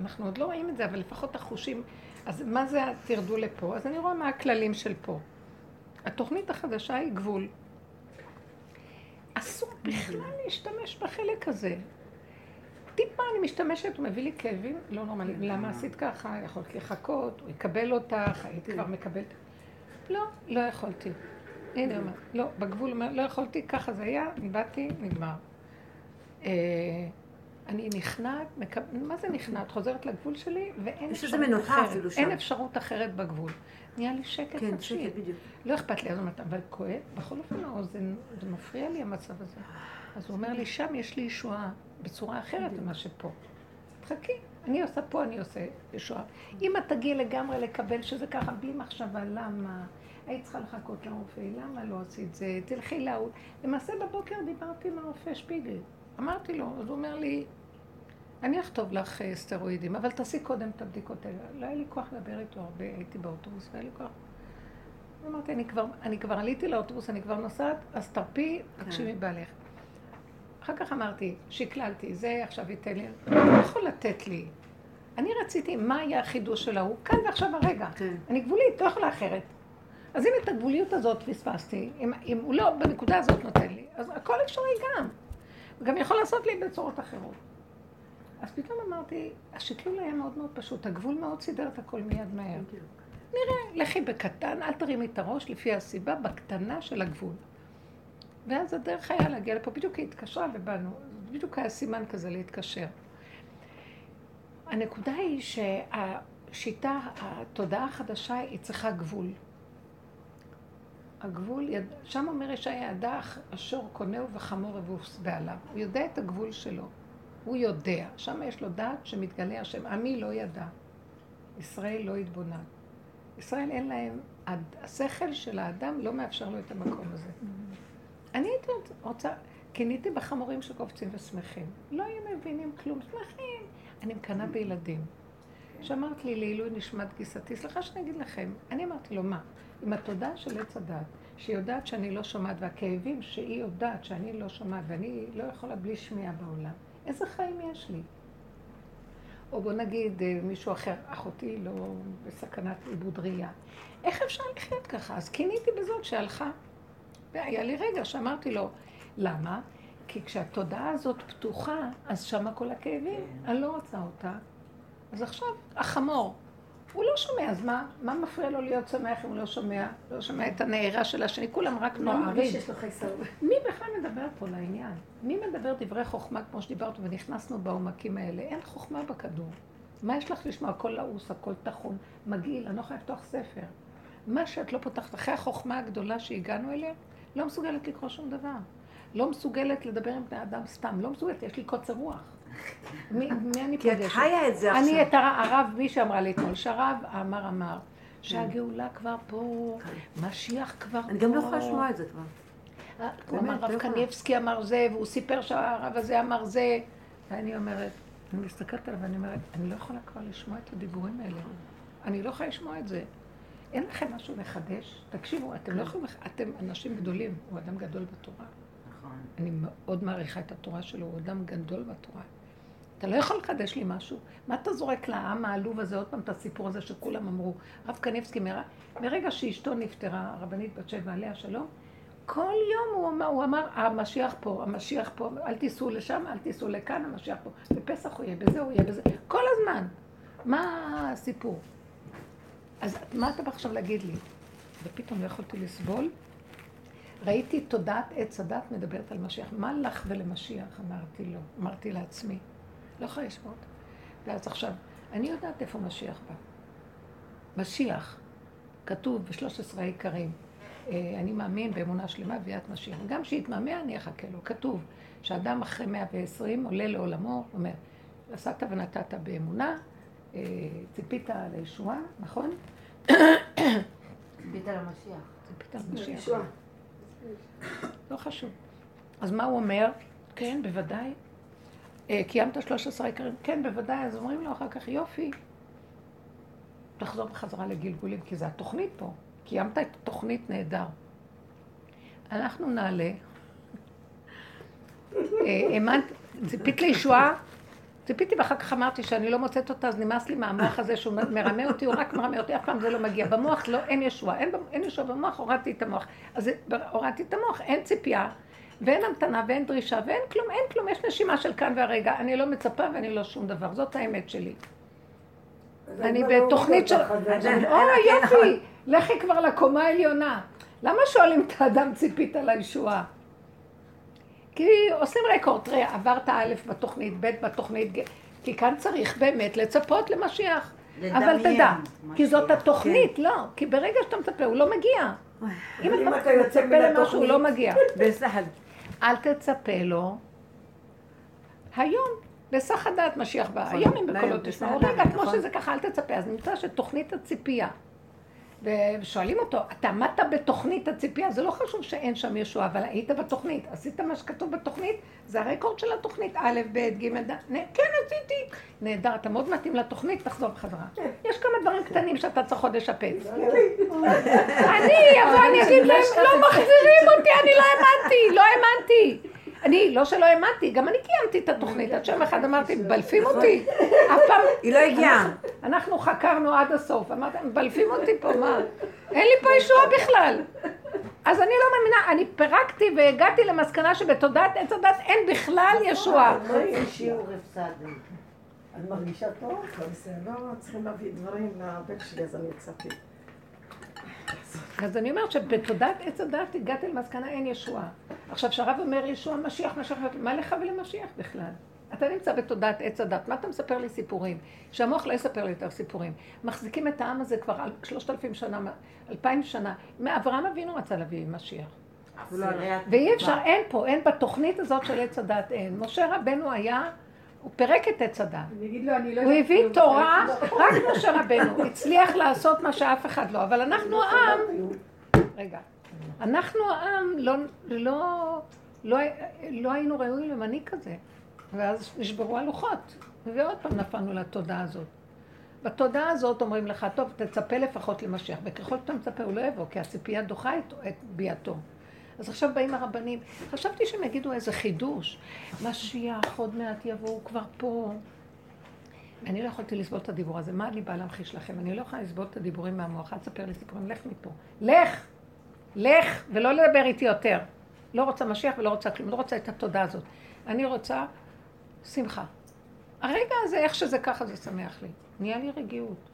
אנחנו עוד לא רואים את זה, אבל לפחות החושים... אז מה זה תרדו לפה? אז אני רואה מה הכללים של פה. התוכנית החדשה היא גבול. אסור בכלל להשתמש בחלק הזה. טיפה אני משתמשת, הוא מביא לי כאבים, לא נורמלי. למה עשית ככה? יכולת לחכות, הוא יקבל אותך, הייתי כבר מקבלת. לא, לא יכולתי. הנה, הוא אומר, לא, בגבול אומר, לא יכולתי, ככה זה היה, באתי, נגמר. אה, אני נכנעת, מקב... מה זה נכנעת? חוזרת לגבול שלי, ואין אפשרות אחרת. אין אפשרות אחרת בגבול. נהיה לי שקט כן, נפשי. שקט, בדיוק. לא אכפת לי, אז אמרת, אבל כואב, בכל אופן האוזן, זה מפריע לי המצב הזה. אז הוא אומר לי, שם יש לי ישועה בצורה אחרת ממה שפה. חכי, אני עושה פה, אני עושה ישועה. אם את תגיעי לגמרי לקבל שזה ככה, בלי מחשבה, למה? היית צריכה לחכות לרופא, למה לא עשית זה? תלכי להוא. למעשה בבוקר דיברתי עם הרופא שפיגל. אמרתי לו, אז הוא אומר לי, אני אכתוב לך אה, סטרואידים, אבל תעשי קודם את הבדיקות האלה. לא היה לי כוח לדבר איתו הרבה, הייתי באוטובוס, לא היה לי כוח. אמרתי, אני כבר, אני כבר עליתי לאוטובוס, אני כבר נוסעת, אז תרפי, תקשיבי בעלך. אחר כך אמרתי, שקללתי, זה עכשיו ייתן לי, לא יכול לתת לי. אני רציתי, מה היה החידוש של ההוא? כאן ועכשיו הרגע. כן. אני גבולית, לא יכולה אחרת. אז אם את הגבוליות הזאת פספסתי, אם, אם הוא לא בנקודה הזאת נותן לי, אז הכל אפשרי גם. הוא גם יכול לעשות לי בצורות אחרות. אז פתאום אמרתי, השקלול היה מאוד מאוד פשוט, הגבול מאוד סידר את הכל מיד מהר. נראה, לכי בקטן, אל תרימי את הראש לפי הסיבה, בקטנה של הגבול. ואז הדרך היה להגיע לפה, בדיוק היא התקשרה ובאנו, בדיוק היה סימן כזה להתקשר. הנקודה היא שהשיטה, התודעה החדשה, היא צריכה גבול. הגבול. שם אומר ישעיה, ידע אשור קונהו וחמור אבוס בעליו. הוא יודע את הגבול שלו. הוא יודע. שם יש לו דעת שמתגלה השם. עמי לא ידע. ישראל לא התבונן. ישראל אין להם, השכל של האדם לא מאפשר לו את המקום הזה. אני הייתי רוצה, קינאתי בחמורים שקופצים ושמחים. לא היו מבינים כלום, שמחים. אני מקנאה בילדים. שאמרת לי לעילוי נשמת גיסתי, סליחה שאני אגיד לכם, אני אמרתי לו, מה? עם התודעה של עץ הדת, שהיא יודעת שאני לא שומעת, והכאבים שהיא יודעת שאני לא שומעת, ואני לא יכולה בלי שמיעה בעולם, איזה חיים יש לי? או בוא נגיד אה, מישהו אחר, אחותי לא בסכנת עיבוד ראייה. איך אפשר לחיות ככה? אז קיניתי בזאת שהלכה. והיה לי רגע שאמרתי לו, למה? כי כשהתודעה הזאת פתוחה, אז שמה כל הכאבים. אני לא רוצה אותה. אז עכשיו, החמור, הוא לא שומע, אז מה, מה מפריע לו להיות שמח אם הוא לא שומע? לא שומע את הנהירה של השני, כולם רק לא נוערים. מי בכלל מדבר פה לעניין? מי מדבר דברי חוכמה כמו שדיברת ונכנסנו בעומקים האלה? אין חוכמה בכדור. מה יש לך לשמוע? הכל לעוס, הכל טחון, מגעיל, אני לא יכולה לפתוח ספר. מה שאת לא פותחת, אחרי החוכמה הגדולה שהגענו אליה, לא מסוגלת לקרוא שום דבר. לא מסוגלת לדבר עם בני אדם סתם, לא מסוגלת, יש לי קוצר רוח. מי, מי אני כי את פוגשת? חיה את זה עכשיו. אני את הר- הרב, מי שאמרה לי אתמול, שהרב אמר אמר, שהגאולה כבר פה, משיח כבר פה. אני גם לא יכולה לשמוע את זה כבר. הוא באמת, אמר, לא רב יכולה. קניבסקי אמר זה, והוא סיפר שהרב הזה אמר זה. ואני אומרת, אני מסתכלת עליו ואני אומרת, אני לא יכולה כבר לשמוע את הדיבורים האלה. אני לא יכולה לשמוע את זה. אין לכם משהו לחדש? תקשיבו, אתם לא יכולים, אתם אנשים גדולים, הוא אדם גדול בתורה. נכון. אני מאוד מעריכה את התורה שלו, הוא אדם גדול בתורה. אתה לא יכול לחדש לי משהו. מה אתה זורק לעם העלוב הזה, עוד פעם את הסיפור הזה שכולם אמרו. הרב קניבסקי, מר... מרגע שאשתו נפטרה, הרבנית בת שבע עליה שלום, כל יום הוא אמר, הוא אמר, המשיח פה, המשיח פה, אל תיסעו לשם, אל תיסעו לכאן, המשיח פה. בפסח הוא יהיה בזה, הוא יהיה בזה. כל הזמן. מה הסיפור? אז מה אתה בא עכשיו להגיד לי? ופתאום לא יכולתי לסבול. ראיתי תודעת עץ הדת מדברת על משיח. מה לך ולמשיח? אמרתי לו, אמרתי לעצמי. לא יכולה לשמוע אותה. ואז עכשיו, אני יודעת איפה משיח בא. משיח, כתוב ב-13 העיקרים, אה, אני מאמין באמונה שלמה ביאת משיח. גם שיתמהמה אני אחכה לו. כתוב שאדם אחרי 120 עולה לעולמו, אומר, עשת ונתת באמונה, אה, ציפית לישועה, נכון? ציפית למשיח. ציפית למשיח. לא חשוב. אז מה הוא אומר? כן, בוודאי. אה, קיימת 13 עיקרים? כן, בוודאי. אז אומרים לו אחר כך, יופי, תחזור בחזרה לגלגולים, כי זה התוכנית פה. קיימת את התוכנית נהדר. אנחנו נעלה. אה, האמנת, ציפית לישועה? ציפיתי ואחר כך אמרתי שאני לא מוצאת אותה, אז נמאס לי מהמוח הזה שהוא מרמה אותי, הוא רק מרמה אותי, אף פעם זה לא מגיע. במוח לא, אין ישועה, אין, אין ישועה במוח, הורדתי את המוח. אז הורדתי את המוח, אין ציפייה, ואין המתנה, ואין דרישה, ואין כלום, אין כלום, יש נשימה של כאן והרגע. אני לא מצפה ואני לא שום דבר, זאת האמת שלי. אני לא בתוכנית של... אומרת לך, זה- זה- אוי, כן, נכון. יופי, לכי כבר לקומה העליונה. למה שואלים את האדם ציפית לישועה? כי עושים רקורד, תראה, עברת א' בתוכנית, ב' בתוכנית, כי כאן צריך באמת לצפות למשיח. אבל תדע, כי זאת משיח. התוכנית, לא, כי ברגע שאתה מצפה, הוא לא מגיע. אם אתה יוצא מן למשהו, הוא לא התוכנית- מגיע. בסחד. אל תצפה לו היום. בסך הדעת משיח בא, היום אם בקולות תשמעו, רגע, כמו נכון. שזה ככה, אל תצפה. אז נמצא שתוכנית הציפייה, ושואלים אותו, אתה עמדת בתוכנית הציפייה, זה לא חשוב שאין שם ישועה, אבל היית בתוכנית, עשית מה שכתוב בתוכנית, זה הרקורד של התוכנית, א', ב', ג', ד', כן עשיתי. נהדר, אתה מאוד מתאים לתוכנית, תחזור בחזרה. יש כמה דברים קטנים שאתה צריך עוד לשפץ. אני אבוא, אני אגיד להם, לא מחזירים אותי, אני לא האמנתי, לא האמנתי. אני, לא שלא האמנתי, גם אני קיימתי את התוכנית. עד שם אחד אמרתי, מבלפים אותי. אף פעם... היא לא הגיעה. אנחנו חקרנו עד הסוף. אמרתם, מבלפים אותי פה, מה? אין לי פה ישועה בכלל. אז אני לא מאמינה, אני פירקתי והגעתי למסקנה שבתודעת עץ הדת אין בכלל ישועה. לא יהיה שיעור הפסדתי. את מרגישה טוב? בסדר, לא צריכים להביא דברים לבן שלי, אז אני יצאתי. אז אני אומרת שבתודעת עץ הדת הגעתי למסקנה אין ישועה. עכשיו, כשהרב אומר ישוע משיח, משיח, מה לך ולמשיח בכלל? אתה נמצא בתודעת עץ הדת, מה אתה מספר לי סיפורים? שהמוח לא יספר לי יותר סיפורים. מחזיקים את העם הזה כבר שלושת אלפים שנה, אלפיים שנה. מאברהם אבינו רצה להביא משיח. ואי אפשר, אין פה, אין בתוכנית הזאת של עץ הדת, אין. משה רבנו היה, הוא פירק את עץ הדת. לא הוא הביא. תורה, רק משה רבנו הצליח לעשות מה שאף אחד לא, אבל אנחנו העם, רגע, אנחנו העם לא, לא, לא, לא היינו ראויים למנהיג כזה, ואז נשברו הלוחות, ועוד פעם נפלנו לתודעה הזאת. בתודעה הזאת אומרים לך, טוב, תצפה לפחות למשיח, וככל שאתה מצפה הוא לא יבוא, כי הציפייה דוחה את, את ביאתו. אז עכשיו באים הרבנים, חשבתי שהם יגידו איזה חידוש, משיח עוד מעט יבוא, הוא כבר פה. אני לא יכולתי לסבול את הדיבור הזה, מה אני באה להמחיש לכם? אני לא יכולה לסבול את הדיבורים מהמוח, אל תספר לי סיפורים, לך מפה. לך! לך! ולא לדבר איתי יותר. לא רוצה משיח ולא רוצה כלום, לא רוצה את התודה הזאת. אני רוצה שמחה. הרגע הזה, איך שזה ככה, זה שמח לי. נהיה לי רגיעות.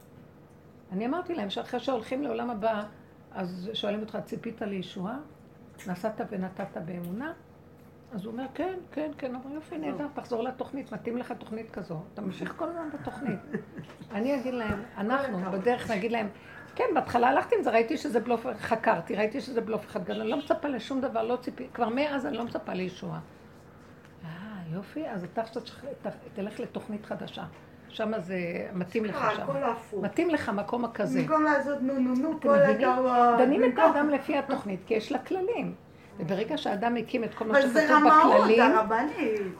אני אמרתי להם שאחרי שהולכים לעולם הבא, אז שואלים אותך, ציפית לישועה? נסעת ונתת באמונה? אז הוא אומר, כן, כן, כן, אמרו, יופי, נהדר, תחזור לתוכנית, מתאים לך תוכנית כזו. אתה ממשיך כל הזמן בתוכנית. אני אגיד להם, אנחנו בדרך נגיד להם, כן, בהתחלה הלכתי עם זה, ראיתי שזה בלוף, חקרתי, ראיתי שזה בלוף אחד גדול, אני לא מצפה לשום דבר, לא ציפי, כבר מאז אני לא מצפה לישועה. אה, יופי, אז אתה עכשיו תלך לתוכנית חדשה. שם זה מתאים לך שם. הכל הפוך. מתאים לך מקום הכזה. במקום לעשות נו נו נו כל? הכבוד. דנים את האדם לפי התוכנית, כי יש לה כללים. וברגע שהאדם הקים את כל מה שכתוב בכללים.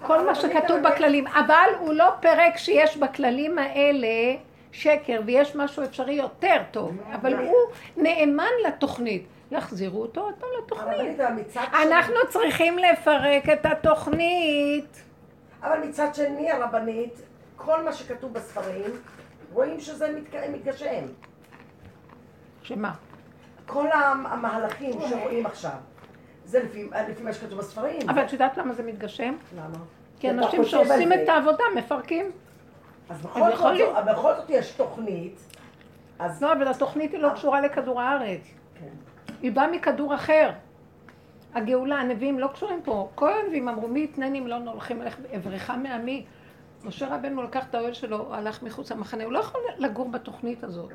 כל מה שכתוב בכללים, אבל הוא לא פירק שיש בכללים האלה שקר ויש משהו אפשרי יותר טוב, אבל הוא נאמן לתוכנית. יחזירו אותו עוד פעם לתוכנית. אנחנו צריכים לפרק את התוכנית. אבל מצד שני, הרבנית, כל מה שכתוב בספרים, רואים שזה מתגשם. שמה? כל המ- המהלכים שרואים עכשיו, זה לפי, לפי מה שכתוב בספרים. אבל את יודעת למה זה מתגשם? למה? כי אנשים שעושים. את העבודה מפרקים. אז בכל זאת. אבל בכל זאת יש תוכנית, אז לא, אבל התוכנית היא לא קשורה לכדור הארץ. כן. היא באה מכדור אחר. הגאולה, הנביאים לא קשורים פה. כל הנביאים אמרו, מי יתנני אם לא הולכים אליך אברך מעמי. משה רבנו לקח את האוהל שלו, הלך מחוץ למחנה, הוא לא יכול לגור בתוכנית הזאת.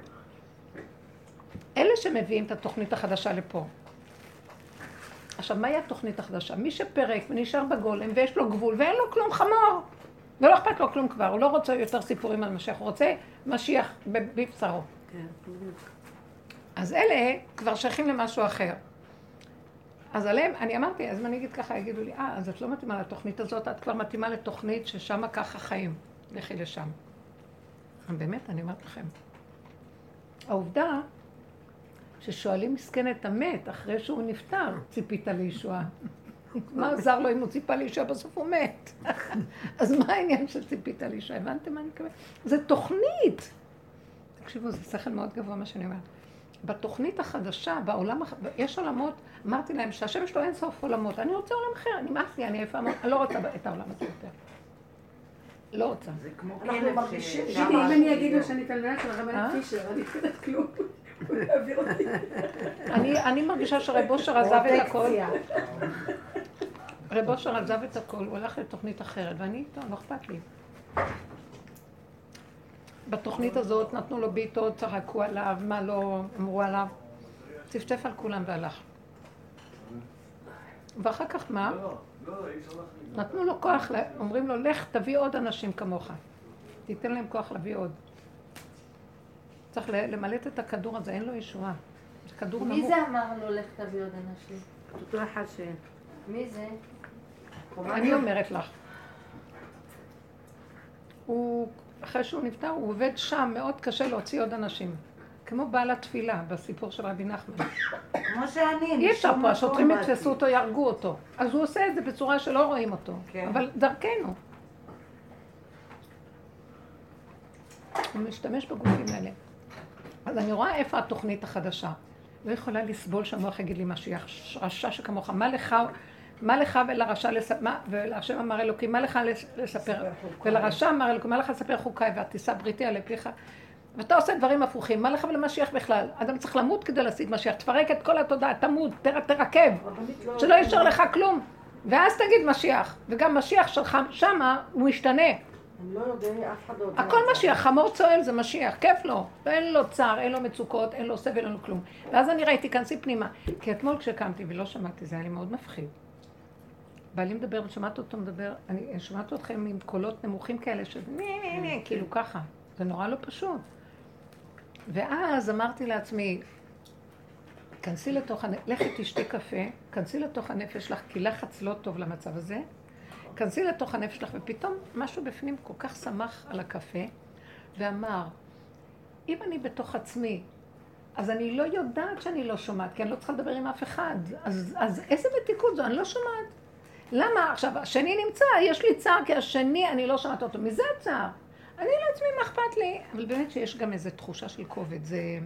אלה שמביאים את התוכנית החדשה לפה. עכשיו, מהי התוכנית החדשה? מי שפירק ונשאר בגולם ויש לו גבול ואין לו כלום חמור. ולא אכפת לו כלום כבר, הוא לא רוצה יותר סיפורים על משיח, הוא רוצה משיח בבשרו. אז אלה כבר שייכים למשהו אחר. אז עליהם, אני אמרתי, אז אם אני אגיד ככה, יגידו לי, אה, אז את לא מתאימה לתוכנית הזאת, את כבר מתאימה לתוכנית ששם ככה חיים. לכי לשם. באמת, אני אומרת לכם. העובדה ששואלים מסכן את המת אחרי שהוא נפטר, ציפית לישועה. מה עזר לו אם הוא ציפה לישועה, בסוף הוא מת. אז מה העניין של ציפית לישועה? הבנתם מה אני מתכוונת? זה תוכנית. תקשיבו, זה שכל מאוד גבוה מה שאני אומרת. בתוכנית החדשה, בעולם, יש עולמות, אמרתי להם שהשם יש לו אין סוף עולמות, אני רוצה עולם אחר, נמאס לי, אני עייפה אני לא רוצה את העולם הזה יותר. לא רוצה. זה כמו כלב תגידי, אם אני אגיד לא. לו שאני תלמידה של אה? הרבנית פישר, אני לא יודעת כלום. הוא יעביר אותי. אני, אני מרגישה שרב אושר עזב את הכל. רב אושר עזב את הכל, הוא הלך לתוכנית אחרת, ואני איתו, לא אכפת לי. בתוכנית הזאת נתנו לו בעיטות, צחקו עליו, מה לא אמרו עליו. צפצף על כולם והלך. ואחר כך מה? נתנו לו כוח, אומרים לו, לך תביא עוד אנשים כמוך. תיתן להם כוח להביא עוד. צריך למלט את הכדור הזה, אין לו ישועה. זה כדור נמוך. מי זה אמר לו לך תביא עוד אנשים? אותו אחד ש... מי זה? אני אומרת לך. הוא, אחרי שהוא נפטר, הוא עובד שם, מאוד קשה להוציא עוד אנשים. כמו בעל התפילה, בסיפור של רבי נחמן. כמו שאני, אי אפשר פה, השוטרים מקום יתפסו אותו, יהרגו אותו. אז הוא עושה את זה בצורה שלא רואים אותו. כן. אבל דרכנו. הוא משתמש בגופים האלה. אז אני רואה איפה התוכנית החדשה. לא יכולה לסבול שהמוח יגיד לי משיח, רשע שכמוך, מה לך, מה לך ולרשע לספר, ולהשם אמר אלוקים, מה לך לס- לספר, ולרשע אמר אלוקים, מה לך לספר חוקיי ותישא בריתי עלי פיך, ואתה עושה דברים הפוכים, מה לך ולמשיח בכלל? אדם צריך למות כדי להשיג משיח, תפרק את כל התודעה, תמות, תר, תרקב, שלא יישאר לך כלום, ואז תגיד משיח, וגם משיח שלך שמה הוא ישתנה. לא יודעים, אף אחד לא יודע. הכל משיח, חמור צועל זה משיח, כיף לו. אין לו צער, אין לו מצוקות, אין לו סבל, אין לו כלום. ואז אני ראיתי, כנסי פנימה. כי אתמול כשקמתי ולא שמעתי, זה היה לי מאוד מפחיד. בעלי מדבר, ושמעת אותו מדבר, אני שמעת אתכם עם קולות נמוכים כאלה, שזה נה נה נה, כאילו ככה. זה נורא לא פשוט. ואז אמרתי לעצמי, כנסי לתוך, לכי תשתי קפה, כנסי לתוך הנפש שלך, כי לחץ לא טוב למצב הזה. כנסי לתוך הנפש שלך, ופתאום משהו בפנים כל כך שמח על הקפה, ואמר, אם אני בתוך עצמי, אז אני לא יודעת שאני לא שומעת, כי אני לא צריכה לדבר עם אף אחד. אז, אז איזה מתיקות זו? אני לא שומעת. למה? עכשיו, השני נמצא, יש לי צער, כי השני, אני לא שומעת אותו. מזה הצער. אני לעצמי, מה אכפת לי? אבל באמת שיש גם איזו תחושה של כובד. זה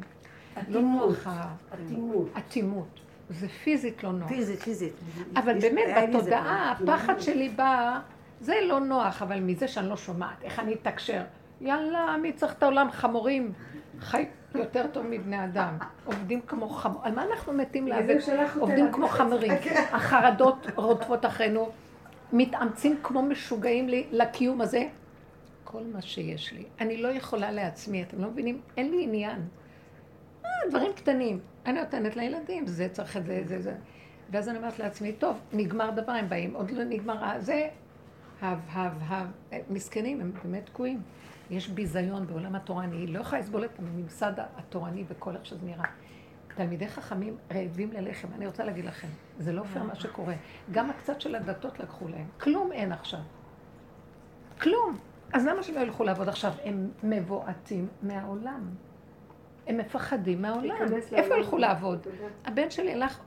לא נוח. אטימות. אטימות. זה פיזית לא נוח. פיזית, פיזית. אבל באמת, בתודעה. הפחד שלי בא, זה לא נוח, אבל מזה שאני לא שומעת, איך אני אתקשר? יאללה, מי צריך את העולם חמורים? חי יותר טוב מבני אדם. עובדים כמו חמורים. על מה אנחנו מתים להיאבק? עובדים כמו בחצי. חמורים. החרדות רודפות אחרינו, מתאמצים כמו משוגעים לי לקיום הזה. כל מה שיש לי. אני לא יכולה לעצמי, אתם לא מבינים? אין לי עניין. אה, דברים קטנים. אני נותנת לילדים, זה צריך את זה, זה, זה. ואז אני אומרת לעצמי, טוב, נגמר דבר, הם באים, עוד לא נגמר, ה- זה, הב, הב, הב, אה, מסכנים, הם באמת תקועים. יש ביזיון בעולם התורה, אני לא יכולה לסבול את הממסד התורני וכל איך שזה נראה. תלמידי חכמים רעבים ללחם, אני רוצה להגיד לכם, זה לא פייר מה שקורה. גם הקצת של הדתות לקחו להם, כלום אין עכשיו. כלום. אז למה שלא ילכו לעבוד עכשיו? הם מבועתים מהעולם. הם מפחדים מהעולם. איפה. ילכו לעבוד? הבן שלי הלך,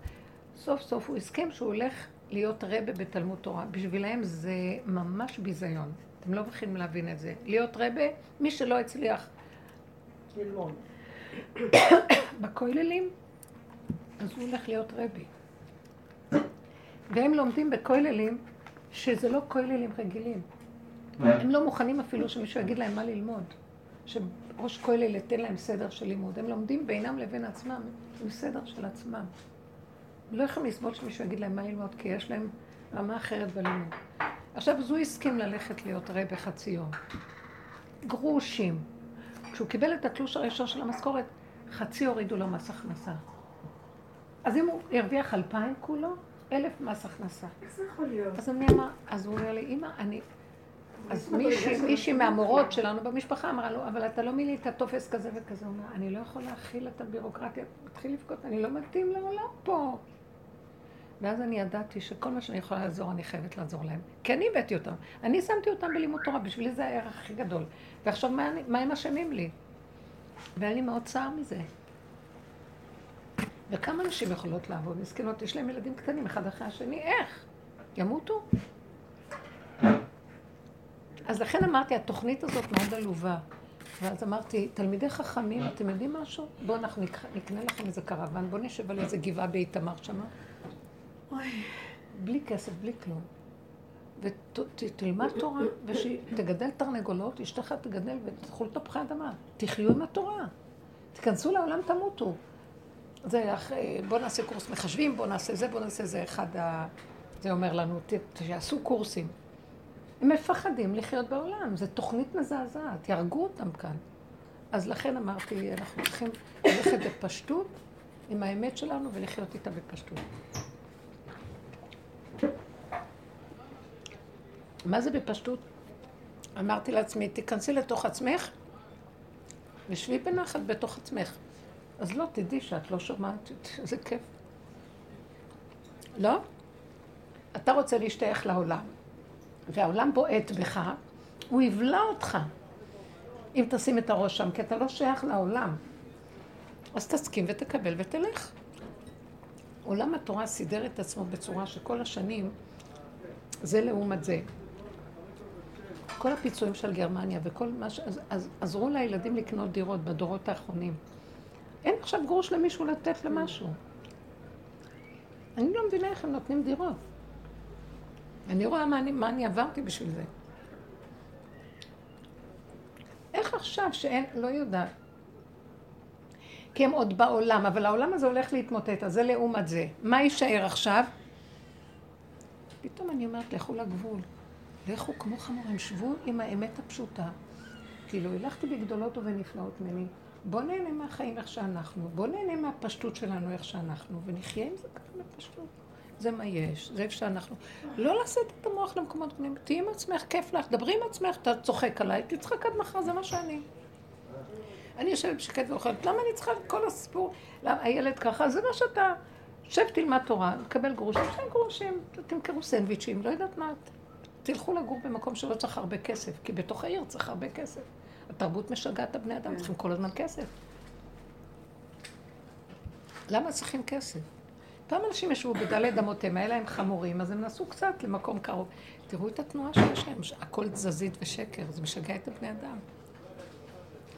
סוף סוף הוא הסכים שהוא הולך להיות רבה בתלמוד תורה. בשבילם זה ממש ביזיון. אתם לא יכולים להבין את זה. להיות רבה, מי שלא הצליח ללמוד. בכוללים, אז הוא הולך להיות רבי. והם לומדים בכוללים שזה לא כוללים רגילים. הם לא מוכנים אפילו שמישהו יגיד להם מה ללמוד. שראש כולל ייתן להם סדר של לימוד. הם לומדים בינם לבין עצמם, עם סדר של עצמם. לא יכולים לסבול שמישהו יגיד להם מה ללמוד, כי יש להם רמה אחרת בלימוד. עכשיו, אז הוא הסכים ללכת להיות רבי חצי יום. גרושים. כשהוא קיבל את התלוש הראשון של המשכורת, חצי הורידו לו מס הכנסה. אז אם הוא הרוויח אלפיים כולו, אלף מס הכנסה. איך זה יכול להיות? אז אני אמר, אז הוא אומר לי, אמא, אני... אז מישהי, מישהי מהמורות שלנו במשפחה אמרה לו, אבל אתה לא מילאת טופס כזה וכזה. הוא אומר, אני לא יכול להכיל את הבירוקרטיה, מתחיל לבכות, אני לא מתאים לעולם פה. ואז אני ידעתי שכל מה שאני יכולה לעזור, אני חייבת לעזור להם. כי אני הבאתי אותם. אני שמתי אותם בלימוד תורה, בשבילי זה הערך הכי גדול. ועכשיו, מה, אני, מה הם אשמים לי? והיה לי מאוד צער מזה. וכמה נשים יכולות לעבוד? מסכנות, יש להם ילדים קטנים, אחד אחרי השני, איך? ימותו? אז לכן אמרתי, התוכנית הזאת מאוד עלובה. ואז אמרתי, תלמידי חכמים, אתם יודעים משהו? בואו אנחנו נק- נקנה לכם איזה קרוון, בואו נשב על איזה גבעה באיתמר שמה. אוי, בלי כסף, בלי כלום. ותלמד תורה, ושתגדל תרנגולות, אשתך תגדל ותאכלו תפוחי אדמה. תחיו עם התורה. תיכנסו לעולם, תמותו. זה, אח- בואו נעשה קורס מחשבים, בואו נעשה זה, בואו נעשה זה. אחד זה אומר לנו, ת- שיעשו קורסים. הם מפחדים לחיות בעולם, זו תוכנית מזעזעת, יהרגו אותם כאן. אז לכן אמרתי, אנחנו צריכים ללכת בפשטות עם האמת שלנו ולחיות איתה בפשטות. מה זה בפשטות? אמרתי לעצמי, תיכנסי לתוך עצמך ושבי בנחת בתוך עצמך. אז לא, תדעי שאת לא שומעת, איזה כיף. לא? אתה רוצה להשתייך לעולם, והעולם בועט בך, הוא יבלע אותך. אם תשים את הראש שם, כי אתה לא שייך לעולם. אז תסכים ותקבל ותלך. עולם התורה סידר את עצמו בצורה שכל השנים זה לעומת זה. כל הפיצויים של גרמניה וכל מה ש... אז, אז עזרו לילדים לקנות דירות בדורות האחרונים. אין עכשיו גרוש למישהו לתת למשהו. אני לא מבינה איך הם נותנים דירות. אני רואה מה אני, מה אני עברתי בשביל זה. איך עכשיו שאין, לא יודעת. כי הם עוד בעולם, אבל העולם הזה הולך להתמוטט, אז זה לעומת זה. מה יישאר עכשיו? פתאום אני אומרת, לכו לגבול. לכו כמו חמורים, שבו עם האמת הפשוטה. כאילו, הלכתי בגדולות ובנפלאות ממני. בוא נהנה מהחיים איך שאנחנו, בוא נהנה מהפשטות שלנו איך שאנחנו, ונחיה עם זה ככה בפשטות. זה מה יש, זה איפה שאנחנו. לא לשאת את המוח למקומות גדולים, תהיי עם עצמך, כיף לך, דברי עם עצמך, אתה צוחק עליי, תצחק עד מחר, זה מה שאני. אני יושבת בשקט ואוכלת, למה אני צריכה כל הסיפור? למה הילד ככה? זה מה שאתה... שב תלמד תורה, תקבל גרושים, לכם גרושים, תמכרו סנדוויצ'ים, לא יודעת מה, תלכו לגור במקום שלא צריך הרבה כסף, כי בתוך העיר צריך הרבה כסף. התרבות משגעת את הבני אדם, צריכים כל הזמן כסף. למה צריכים כסף? פעם אנשים ישבו בדלת אמותיהם, היה להם חמורים, אז הם נסעו קצת למקום קרוב. תראו את התנועה שיש להם, הכל תזזית ושקר, זה משגע את הבני אדם.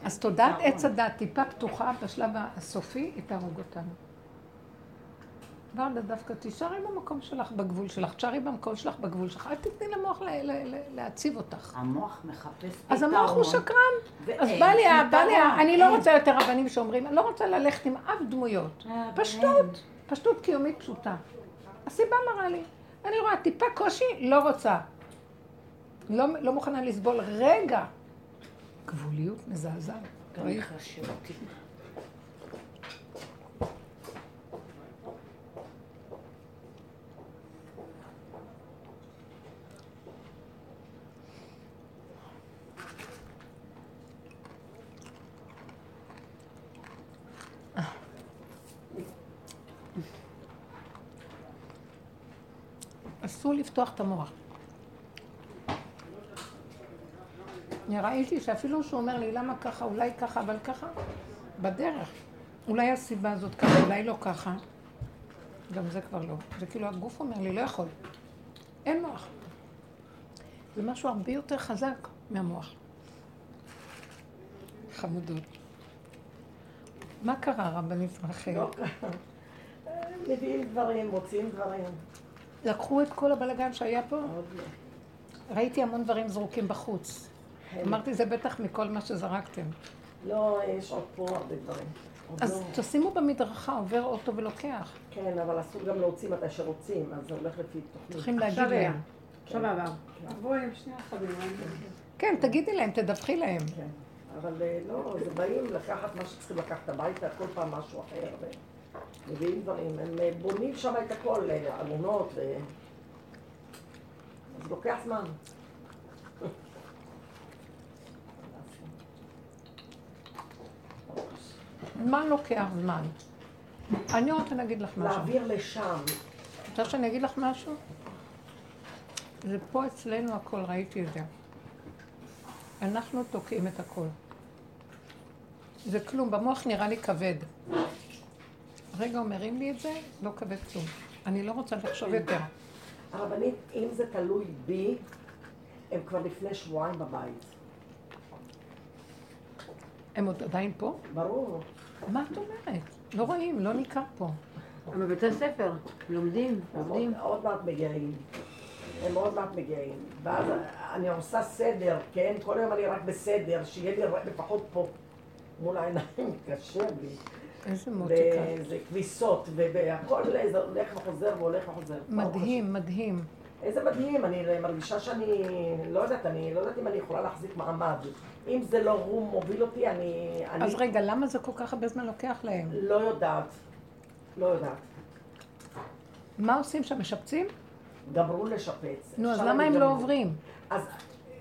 אז תודעת עץ הדת טיפה פתוחה בשלב הסופי, היא תהרוג אותנו. ורדה, דווקא תישארי במקום שלך, בגבול שלך, תשארי במקום שלך, בגבול שלך, אל תתני למוח להציב אותך. המוח מחפש אז המוח הוא שקרן. אז בא לי, בא לי, פתרון, אני לא. רוצה יותר רבנים שאומרים, אני לא רוצה ללכת עם אף דמויות. אה, פשטות, פשטות קיומית פשוטה. הסיבה מראה לי. אני רואה טיפה קושי, לא רוצה. לא, לא מוכנה לסבול רגע. גבוליות מזעזעת. גם ראית? לפתוח את המוח. אני ראיתי שאפילו שהוא אומר לי, למה ככה, אולי ככה, אבל ככה, בדרך. אולי הסיבה הזאת ככה, אולי לא ככה. גם זה כבר לא. זה כאילו הגוף אומר לי, לא יכול. אין מוח. זה משהו הרבה יותר חזק מהמוח. חמודות. מה קרה, רבנית רחל? לא. מביאים דברים, מוציאים דברים. לקחו את כל הבלגן שהיה פה? ראיתי המון דברים זרוקים בחוץ. כן. אמרתי, זה בטח מכל מה שזרקתם. לא, יש עוד פה הרבה דברים. אז לא. תשימו במדרכה, עובר אוטו ולוקח. כן, אבל אסור גם להוציא מתי שרוצים, אז זה הולך לפי תוכנית. צריכים להגיד. להם. עכשיו עבר. עברו עם שני החברים. כן, תגידי להם, תדווחי להם. כן. אבל אה, לא, זה באים לקחת מה שצריכים לקחת הביתה, כל פעם משהו אחר. ומביאים דברים, הם אה, בונים שם את הכל, אה, אלונות, ו... אז לוקח זמן. מה לוקח זמן? אני רוצה להגיד לך משהו. להעביר לשם. רוצה שאני אגיד לך משהו? זה פה אצלנו הכל, ראיתי את זה. אנחנו תוקעים את הכל. זה כלום, במוח נראה לי כבד. רגע אומרים לי את זה, לא כבד כלום. אני לא רוצה לחשוב יותר. הרבנית, אם זה תלוי בי, הם כבר לפני שבועיים בבית. הם עוד עדיין פה? ברור. מה את אומרת? לא רואים, לא ניכר פה. הם בבתי ספר, לומדים, עובדים. עוד מעט מגיעים. הם עוד מעט מגיעים. ואז אני עושה סדר, כן? כל היום אני רק בסדר, שיהיה לי לפחות פה מול העיניים, קשה לי. איזה מותיקה. וזה כביסות, והכל זה הולך וחוזר והולך וחוזר. מדהים, מדהים. איזה מדהים, אני מרגישה שאני, לא יודעת, אני לא יודעת אם אני יכולה להחזיק מעמד. אם זה לא הוא מוביל אותי, אני... אני אז רגע, למה זה כל כך הרבה זמן לוקח להם? לא יודעת. לא יודעת. מה עושים שם? משפצים? גמרו לשפץ. נו, אז למה הם לא עוברים? אז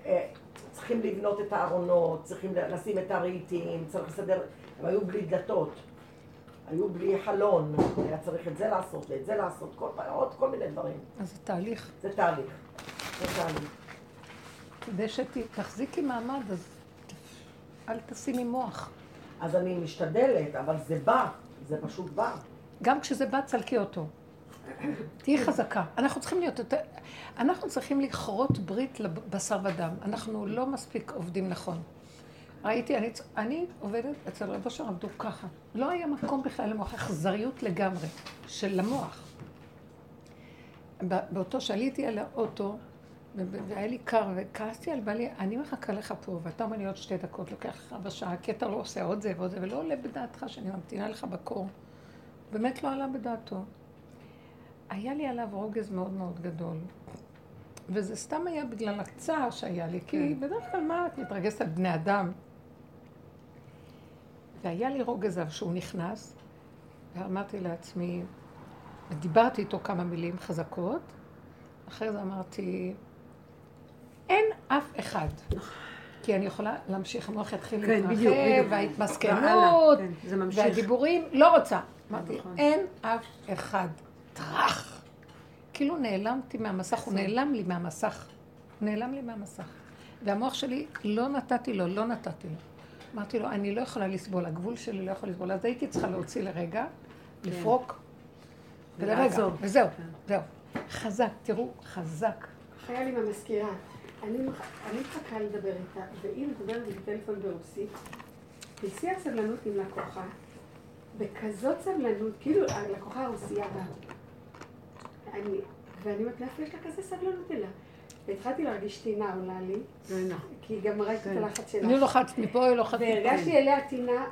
אה, צריכים לבנות את הארונות, צריכים לשים את הרהיטים, צריך לסדר, הם היו בלי דלתות, היו בלי חלון, היה צריך את זה לעשות ואת זה לעשות, כל, פעם, עוד כל מיני דברים. אז זה תהליך. זה תהליך. זה תהליך. כדי שתחזיקי מעמד, אז אל תשימי מוח. אז אני משתדלת, אבל זה בא, זה פשוט בא. גם כשזה בא, צלקי אותו. תהיי חזקה. אנחנו צריכים להיות יותר... אנחנו צריכים לכרות ברית לבשר ודם. אנחנו לא מספיק עובדים נכון. ראיתי, אני, אני עובדת אצל רבו שעבדו ככה. לא היה מקום בכלל למוח, אכזריות לגמרי, של המוח. באותו שעליתי על האוטו, והיה לי קר, וכעסתי על בעלי, אני מחכה לך פה, ואתה אומר לי עוד שתי דקות, לוקח לך רבע שעה, כי אתה לא עושה עוד זה ועוד זה, ולא עולה בדעתך שאני ממתינה לך בקור. באמת לא עלה בדעתו. היה לי עליו רוגז מאוד מאוד גדול. וזה סתם היה בגלל הצער שהיה לי, כי בדרך כלל מה את מתרגשת על בני אדם? והיה לי רוגז עליו שהוא נכנס, ואמרתי לעצמי, ודיברתי איתו כמה מילים חזקות, אחרי זה אמרתי, אין אף אחד. כי אני יכולה להמשיך, המוח יתחיל כן, להתרחב. וההתמסכנות, כן. והדיבורים, לא רוצה. אמרתי, נכון. אין אף אחד. טראח. כאילו נעלמתי מהמסך, הוא נעלם לי מהמסך. הוא נעלם לי מהמסך. והמוח שלי, לא נתתי לו, לא נתתי לו. אמרתי לו, אני לא יכולה לסבול, הגבול שלי לא יכול לסבול. אז הייתי צריכה להוציא לרגע, לפרוק, ולרגע. וזהו, זהו. חזק, תראו, חזק. חיה לי מהמזכירה. אני מח- אני מחכה לדבר איתה, והיא מדברת לי בטלפון ברוסית, בשיא הסבלנות עם לקוחה, בכזאת סבלנות, כאילו הלקוחה הרוסייה באה. אני, ואני אומרת, מאיפה יש לה כזה סבלנות אליה? והתחלתי להרגיש טינה עולה לי, כי גם ראיתי את הלחץ שלה. אני לוחצת מפה, היא לוחצת מפה. והרגשתי אליה טינה,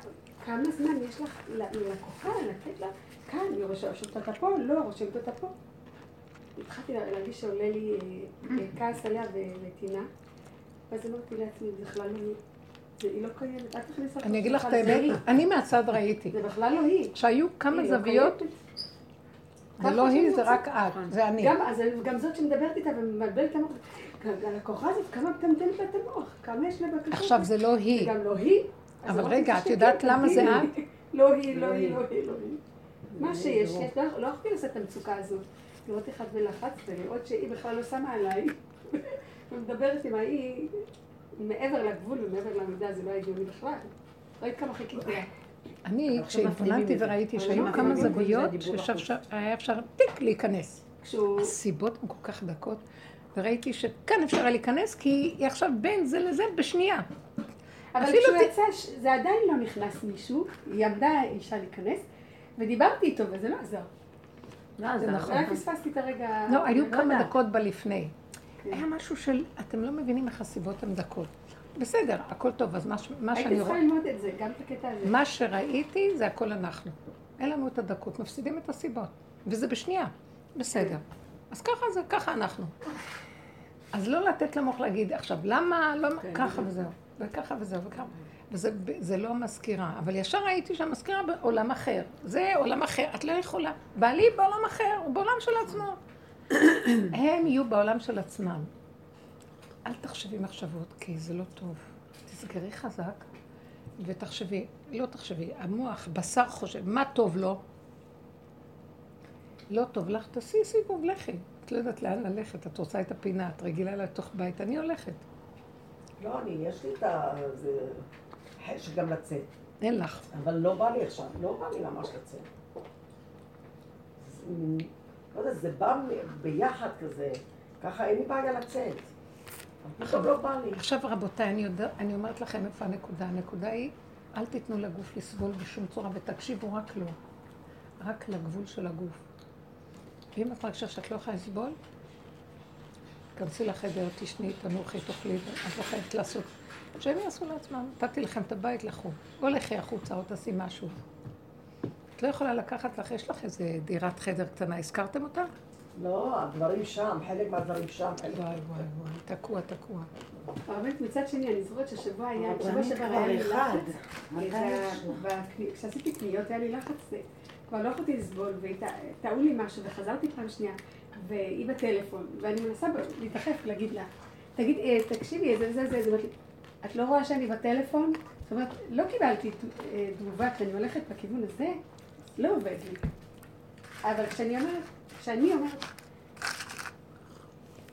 כמה זמן יש לך ללקוחה לתת לה, כאן, היא רושמת אותה פה, לא, רושמת אותה פה. התחלתי לה- להרגיש שעולה לי אה, אה, כעס עליה וטינה, ואז אמרתי לעצמי, זה בכלל לא היא, לא קיימת, אל תכניס אותה. אני אגיד לך את האמת. אני מהצד ראיתי. זה בכלל לא היא. שהיו כמה לא זוויות. זה לא היא, זה. רק את, זה אני. גם, זאת שמדברת איתה ומבלבלת את המוח, הלקוחה הזאת, כמה מטמטמת לה את המוח, כמה יש לה בקשות. עכשיו זה לא היא. זה גם לא היא. אבל רגע, את יודעת למה זה תמתיני. לא היא, לא לא היא, היא. לא היא, לא היא. מה שיש, יש, לא- לא יכולתי לעשות את המצוקה הזאת. לראות איך את בלחץ ולראות שהיא בכלל לא שמה עליי. ומדברת עם ההיא מעבר לגבול ומעבר למידה, זה לא הגיוני בכלל. ראית כמה חיכיתי לה. אני, כשהתבוננתי. וראיתי שהיו מה, כמה זוויות, הדיבור ששם החוץ. ש- היה אפשר טיק להיכנס. הסיבות הן כל כך דקות, וראיתי שכאן אפשר היה להיכנס, כי היא עכשיו בין זה לזה בשנייה. אבל כשהוא יצא, זה עדיין לא נכנס מישהו, היא עמדה אישה להיכנס, ודיברתי איתו וזה לא עזר. לא, זה נכון. אולי פספסתי את הרגע... לא, היו לא כמה. דקות בלפני. כן. היה משהו של, אתם לא מבינים איך הסיבות הן דקות. בסדר, הכל טוב, אז מה מה שאני הייתי צריכה רואה... ללמוד את זה, גם את הקטע הזה. מה שראיתי זה הכל אנחנו. אין לנו את הדקות, מפסידים את הסיבות. וזה בשנייה. בסדר. אז ככה זה, ככה אנחנו. אז לא לתת למוח להגיד, עכשיו, למה, לא, ככה וזהו, וככה וזהו, וככה. וזה זה לא מזכירה, אבל ישר ראיתי שהמזכירה בעולם אחר. זה עולם אחר, את לא יכולה. בעלי בעולם אחר, הוא בעולם של עצמו. הם יהיו בעולם של עצמם. אל תחשבי מחשבות, כי זה לא טוב. תסגרי חזק ותחשבי, לא תחשבי, המוח, בשר חושב, מה טוב לו? לא טוב לך, תעשי סיבוב, לכי. את לא יודעת לאן ללכת, את רוצה את הפינה, את רגילה לתוך בית, אני הולכת. לא, אני, יש לי את ה... זה גם לצאת. אין לך. אבל לא בא לי עכשיו, לא בא לי ממש לצאת. לא יודע, זה בא ביחד כזה, ככה אין לי בעיה לצאת. פתאום לא בא לי. עכשיו רבותיי, אני, יודע, אני אומרת לכם איפה הנקודה. הנקודה היא, אל תיתנו לגוף לסבול בשום צורה, ותקשיבו רק לו. רק לגבול של הגוף. ואם את מרגישה שאת לא יכולה לסבול, כנסי לחדר, תשני, תנוחי, תאכלי, את לא חייבת לעשות. שהם יעשו לעצמם. נתתי לכם את הבית, לכו. או לכי החוצה, או תעשי משהו. את לא יכולה לקחת לך, יש לך איזה דירת חדר קטנה, הזכרתם אותה? לא, הדברים שם, חלק מהדברים שם, חלק... וואי וואי וואי, תקוע, תקוע. באמת, מצד שני, אני זוכרת ששבוע היה, אבל שבוע אני שעבר היה לי. לחץ. אה, כשעשיתי קניות היה לי לחץ, כבר לא יכולתי לסבול, וטעו לי משהו, וחזרתי פעם שנייה, והיא בטלפון, ואני מנסה להתרחף, להגיד לה, תגיד, אה, תקשיבי, זה זה זה, אז היא אומרת לי, את לא רואה שאני בטלפון? זאת אומרת, לא קיבלתי אה, תגובה, כשאני הולכת בכיוון הזה, לא עובד לי. אבל כשאני אומרת, כשאני אומרת,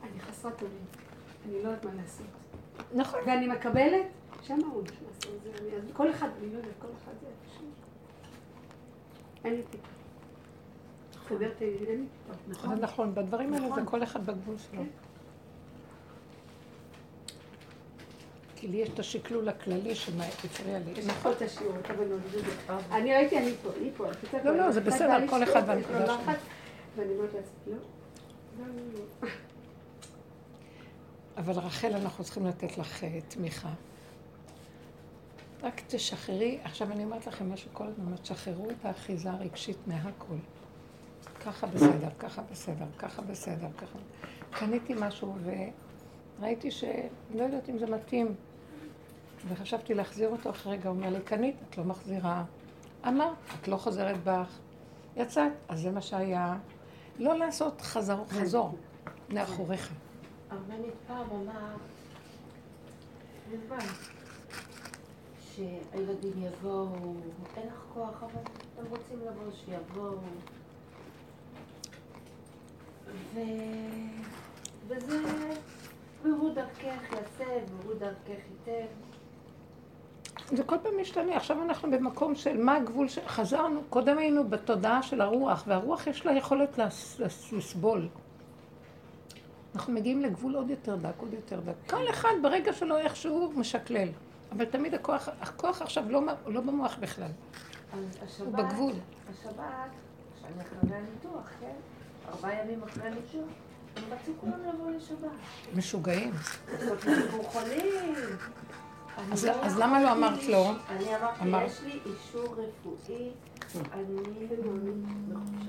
אני חסרת אונים, אני לא יודעת מה לעשות. נכון. ואני מקבלת, שם הוא נכנס לזה, אני- אז כל אחד, אני לא יודעת, כל אחד זה. אין לי טיפ. סדר את העניין, אין לי טיפ. זה נכון, בדברים האלה זה כל אחד בגבול שלו. כי לי יש את השקלול הכללי שהפריע לי. לך פה את השיעור, את הבנות, וזה. אני ראיתי, אני פה, אני פה. לא, לא, זה בסדר, לי כל אחד יש לו והנקודה לחץ, ואני אומרת לעצמי, לא, לא, לא. אבל רחל, אנחנו צריכים לתת לך אה, תמיכה. רק תשחררי, עכשיו אני אומרת לכם משהו כל הזמן, תשחררו את האחיזה הרגשית מהכל. ככה בסדר, ככה בסדר, ככה בסדר, ככה... קניתי משהו וראיתי ש... לא יודעת אם זה מתאים. וחשבתי להחזיר אותו אחרי רגע, הוא אומר לי, קנית, את לא מחזירה. אמרת, את לא חוזרת בך. יצאת, אז זה מה שהיה. לא לעשות חזור, חזור מאחוריך. הרבנית פעם אמר, לבן, שהילדים יבואו, אין לך כוח, אבל הם רוצים לבוא, שיבואו. ו... וזה, והוא דרכך יעשה, והוא דרכך ייתן. זה כל פעם משתנה, עכשיו אנחנו במקום של מה הגבול ש... חזרנו, קודם היינו בתודעה של הרוח, והרוח יש לה יכולת לס... לס... לסבול. אנחנו מגיעים לגבול עוד יותר דק, עוד יותר דק. כל אחד ברגע שלו איכשהו משקלל. אבל תמיד הכוח, הכוח עכשיו לא, לא במוח בכלל. השבת, הוא בגבול. השבת, שאני אחרי הניתוח, כן? ארבעה ימים אחרי הניתוח, הם רצו כולם לבוא לשבת. משוגעים. חולים. אז- לא למה לא אמרת לו? אני אמרתי, אמרת- יש לי אישור רפואי, אני בחופשת